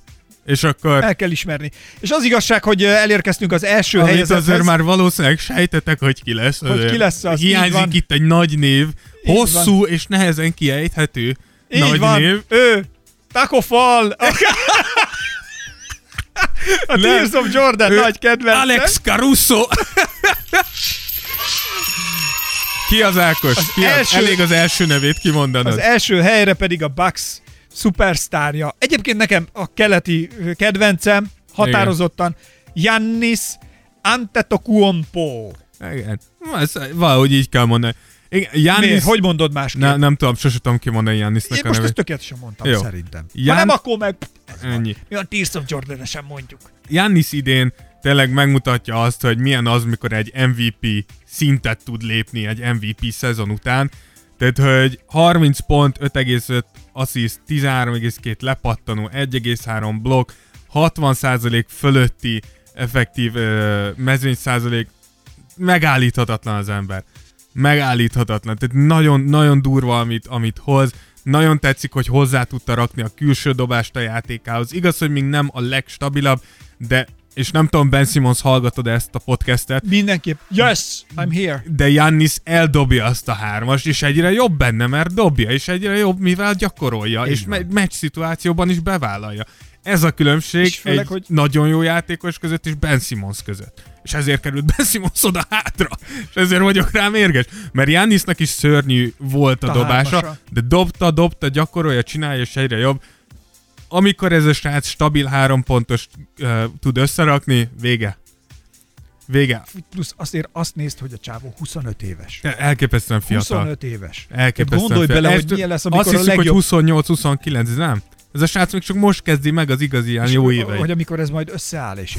És akkor, El kell ismerni. És az igazság, hogy elérkeztünk az első amit helyezethez. azért már valószínűleg sejtetek, hogy ki lesz. Hogy ki lesz az, Hiányzik van. itt egy nagy név, Így hosszú és nehezen kiejthető Így nagy van, név. ő, Taco Fall, a, Tears of Jordan Ő nagy kedvence. Alex Caruso! Ki az Ákos? Az Ki az? első- Elég az első nevét kimondanod. Az első helyre pedig a Bucks szupersztárja. Egyébként nekem a keleti kedvencem határozottan Giannis Antetokounmpo. Igen. Ez, valahogy így kell mondani. Igen, Giannis, Miért? Hogy mondod másképp? Ne, nem tudom, sosem tudom kimondani Giannisnak Én a most ezt tökéletesen mondtam, Jó. szerintem. Jan- Ha nem, akkor meg... Ennyi. Mi a Tears of Jordan sem mondjuk. Giannis idén tényleg megmutatja azt, hogy milyen az, mikor egy MVP szintet tud lépni egy MVP szezon után. Tehát, hogy 30 pont, 5,5 assziszt, 13,2 lepattanó, 1,3 blokk, 60% fölötti effektív ö, mezőny százalék, megállíthatatlan az ember. Megállíthatatlan. Tehát nagyon, nagyon durva, amit, amit hoz. Nagyon tetszik, hogy hozzá tudta rakni a külső dobást a játékához. Igaz, hogy még nem a legstabilabb, de és nem tudom, Ben Simmons hallgatod ezt a podcastet, Mindenképp. Yes, I'm here. de Jannis eldobja azt a hármast, és egyre jobb benne, mert dobja, és egyre jobb, mivel gyakorolja, Így és me- meccs szituációban is bevállalja. Ez a különbség És főleg, egy hogy- nagyon jó játékos között és Ben Simmons között. És ezért került Ben Simmons oda hátra. És ezért vagyok rá mérges. Mert Jannisnak is szörnyű volt a, A dobása, hármasa. de dobta, dobta, gyakorolja, csinálja, és egyre jobb. Amikor ez a srác stabil három pontos uh, tud összerakni, vége. Vége. Plusz azért azt nézd, hogy a csávó 25 éves. Elképesztően fiatal. 25 éves. Elképesztően Gondolj fiatal. bele, Ezt- hogy milyen lesz, amikor Azt a hiszük, legjobb... hogy 28-29, nem? Ez a srác még csak most kezdi meg az igazi ilyen jó éveit. Hogy amikor ez majd összeáll, és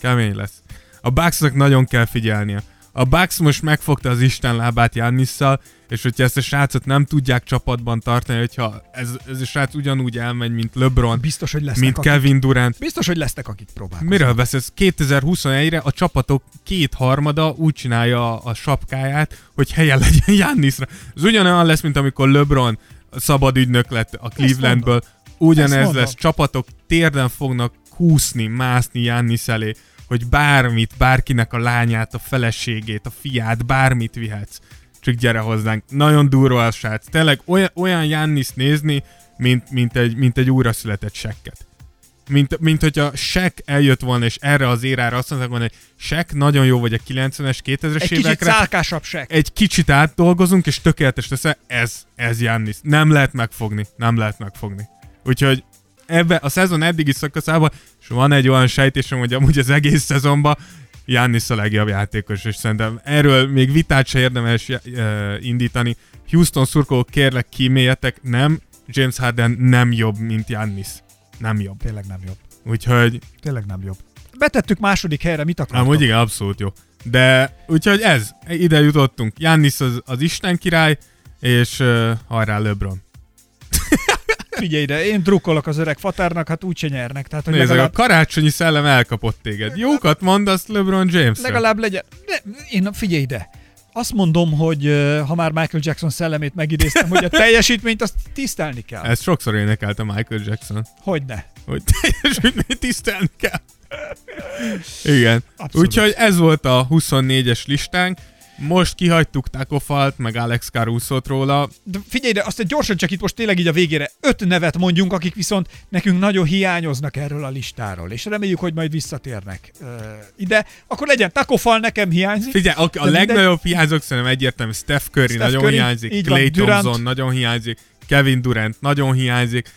Kemény lesz. A Bucksnak nagyon kell figyelnie. A Bucks most megfogta az Isten lábát Jannisszal, és hogyha ezt a srácot nem tudják csapatban tartani, hogyha ez, ez a srác ugyanúgy elmegy, mint LeBron, biztos, hogy lesznek, mint akik, Kevin Durant, biztos, hogy lesznek, akik próbálkoznak. Miről beszélsz? 2021-re a csapatok kétharmada úgy csinálja a, a sapkáját, hogy helye legyen Jannisra. Ez ugyanolyan lesz, mint amikor LeBron szabad ügynök lett a Clevelandből, ugyanez lesz. Csapatok térden fognak kúszni, mászni Jannis elé, hogy bármit, bárkinek a lányát, a feleségét, a fiát, bármit vihetsz. Csak gyere hozzánk. Nagyon durva a srác. Tényleg olyan, olyan Jannis nézni, mint, mint, egy, mint egy újraszületett sekket. Mint, mint hogyha Shaq eljött volna, és erre az érára azt mondták volna, hogy Shaq nagyon jó vagy a 90-es, 2000-es Egy kicsit évekre, szálkásabb sek. egy kicsit átdolgozunk, és tökéletes lesz. Ez, ez Jannis. Nem lehet megfogni. Nem lehet megfogni. Úgyhogy ebbe a szezon eddigi szakaszában, és van egy olyan sejtésem, hogy amúgy az egész szezonban Jannis a legjobb játékos, és szerintem erről még vitát se érdemes uh, indítani. Houston szurkolók, kérlek kíméljetek, nem, James Harden nem jobb, mint Jannis. Nem jobb. Tényleg nem jobb. Úgyhogy, Tényleg nem jobb. Betettük második helyre, mit akartok? amúgy igen, abszolút jó. De, úgyhogy ez, ide jutottunk. Jannis az, az Isten király, és uh, hajrá LeBron. Figyelj ide, én drukkolok az öreg fatárnak, hát úgyse nyernek. Tehát, hogy Nézd, legalább, a karácsonyi szellem elkapott téged. Jókat mondasz LeBron james legalább legyen... Ne, én, figyelj ide, azt mondom, hogy ha már Michael Jackson szellemét megidéztem, hogy a teljesítményt azt tisztelni kell. Ezt sokszor énekelte Michael Jackson, Hogyne. hogy teljesítményt tisztelni kell. Igen. Abszolút. Úgyhogy ez volt a 24-es listánk. Most kihagytuk Takofalt, meg Alex Caruso-t róla. De figyelj ide, azt egy gyorsan csak itt most tényleg így a végére öt nevet mondjunk, akik viszont nekünk nagyon hiányoznak erről a listáról, és reméljük, hogy majd visszatérnek uh, ide. Akkor legyen Takofal nekem hiányzik. Figyelj, a, a De legnagyobb hiányzók szerintem egyértelmű Steph Curry Steph nagyon Curry, hiányzik, így van, Clay Durant. Thompson nagyon hiányzik, Kevin Durant nagyon hiányzik.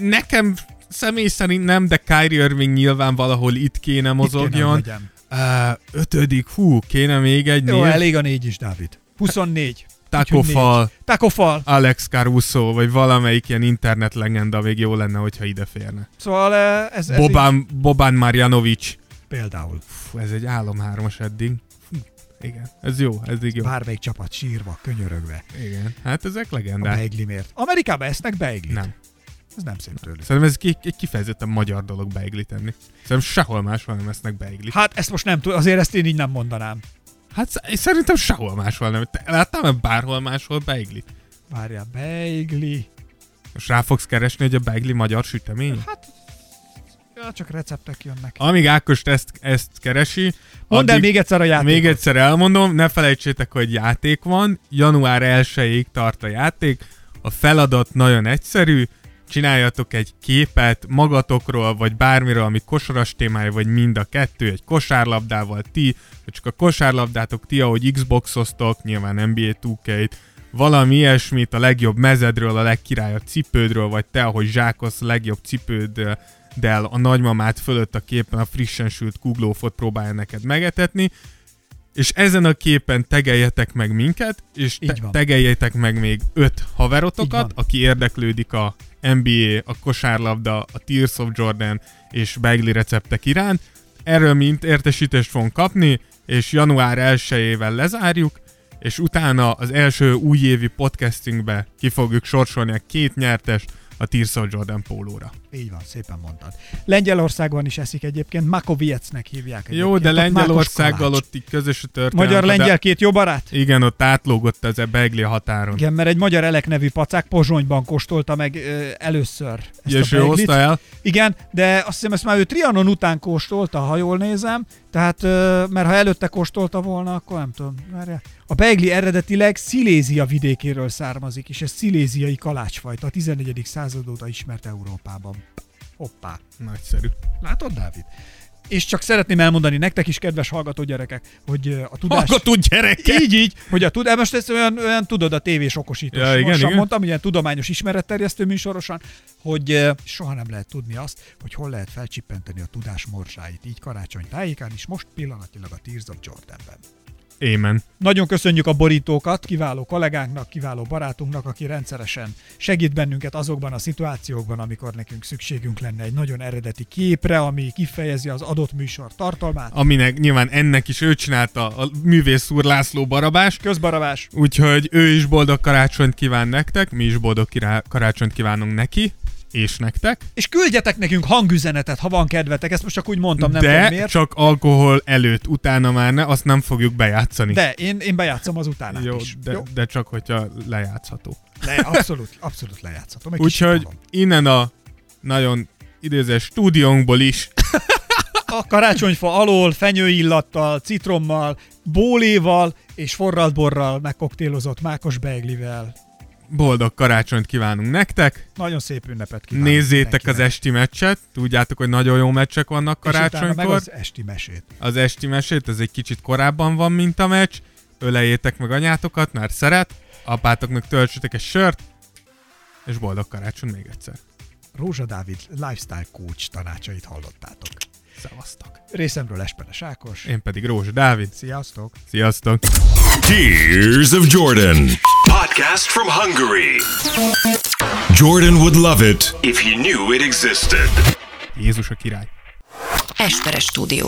Nekem személy szerint nem, de Kyrie Irving nyilván valahol itt kéne Itt kéne, mozogjon. hogy legyen. Uh, ötödik, hú, kéne még egy Jó, név. elég a négy is, Dávid. 24. Takofal, Takofal. Alex Caruso, vagy valamelyik ilyen internet legenda még jó lenne, hogyha ide férne. Szóval ez, ez így, Boban, Boban Marjanovic. például. Fú, ez egy álom hármas eddig. Fú, igen, ez jó, eddig jó. Bármelyik csapat sírva, könyörögve. Igen, hát ezek A legendák. beiglimért. Amerikában esznek beiglit. Nem. Ez nem szép tőlük. Szerintem ez ki- egy kifejezetten magyar dolog beiglit tenni. Szerintem sehol máshol nem esznek beiglit. Hát ezt most nem tudom, azért ezt én így nem mondanám. Hát sz- szerintem sehol máshol nem. Te láttál már bárhol máshol beiglit? Várjál, beigli. Most rá fogsz keresni, hogy a beigli magyar sütemény? Hát, ja, csak receptek jönnek. Amíg Ákos ezt, ezt keresi, Mondd el még egyszer a játékot. Még egyszer elmondom, ne felejtsétek, hogy játék van, január 1-ig tart a játék, a feladat nagyon egyszerű, csináljatok egy képet magatokról, vagy bármiről, ami kosaras témája, vagy mind a kettő, egy kosárlabdával. Ti, vagy csak a kosárlabdátok ti, ahogy Xboxoztok, nyilván NBA 2K-t, valami ilyesmit, a legjobb mezedről, a legkirályabb cipődről, vagy te, ahogy zsákolsz a legjobb cipőddel a nagymamát fölött a képen a frissen sült kuglófot próbálja neked megetetni, és ezen a képen tegeljetek meg minket, és te- van. tegeljetek meg még öt haverotokat, aki érdeklődik a NBA, a kosárlabda, a Tears of Jordan és Bagley receptek iránt. Erről mint értesítést fogunk kapni, és január 1-ével lezárjuk, és utána az első újévi podcastingbe ki fogjuk sorsolni a két nyertest a Tears of Jordan pólóra. Így van, szépen mondtad. Lengyelországban is eszik egyébként, Makoviecnek hívják egyébként. Jó, de Lengyelországgal ott így közös a történet. Magyar-lengyel két jó barát? Igen, ott átlógott ez a Bagley határon. Igen, mert egy magyar Elek nevű pacák Pozsonyban kóstolta meg ö, először ezt És a ő hozta el. Igen, de azt hiszem ezt már ő Trianon után kóstolta, ha jól nézem, tehát, ö, mert ha előtte kóstolta volna, akkor nem tudom. Várjál. A beigli eredetileg Szilézia vidékéről származik, és ez sziléziai kalácsfajta, a 14. század óta ismert Európában. Hoppá. Nagyszerű. Látod, Dávid? És csak szeretném elmondani nektek is, kedves hallgató gyerekek, hogy ö, a tudás... Hallgató gyerekek! Így, így, hogy a tudás, most ez olyan, olyan tudod, a tévés okosítós. Ja, igen, igen. mondtam, ilyen tudományos ismeretterjesztő műsorosan, hogy eh, soha nem lehet tudni azt, hogy hol lehet felcsippenteni a tudás morsáit. Így karácsony tájékán is, most pillanatilag a Tears of Jordanben. Émen. Nagyon köszönjük a borítókat kiváló kollégánknak, kiváló barátunknak, aki rendszeresen segít bennünket azokban a szituációkban, amikor nekünk szükségünk lenne egy nagyon eredeti képre, ami kifejezi az adott műsor tartalmát. Aminek nyilván ennek is ő csinálta a művész úr László Barabás, Közbarabás. úgyhogy ő is boldog karácsonyt kíván nektek, mi is boldog kirá- karácsonyt kívánunk neki, és nektek. És küldjetek nekünk hangüzenetet, ha van kedvetek, ezt most csak úgy mondtam, nem De tudom miért. csak alkohol előtt, utána már ne, azt nem fogjuk bejátszani. De én, én bejátszom az utánát Jó, is. de, Jó? de csak hogyha lejátszható. Le, abszolút, abszolút kis Úgyhogy innen a nagyon idézés stúdiónkból is A karácsonyfa alól fenyőillattal, citrommal, bóléval és forralt borral megkoktélozott mákos beiglivel. Boldog karácsonyt kívánunk nektek. Nagyon szép ünnepet kívánok Nézzétek az mindenkinek. esti meccset, tudjátok, hogy nagyon jó meccsek vannak És utána meg karácsonykor. az esti mesét. Az esti mesét, ez egy kicsit korábban van, mint a meccs. Öleljétek meg anyátokat, mert szeret. Apátoknak töltsetek egy sört. És boldog karácsony még egyszer. Rózsa Dávid lifestyle coach tanácsait hallottátok. Szevasztok. Részemről Esperes Ákos. Én pedig Rózsa Dávid. Sziasztok! Sziasztok. Tears of Jordan. Podcast from Hungary. Jordan would love it if he knew it existed. Jézus a király. Esperes stúdió.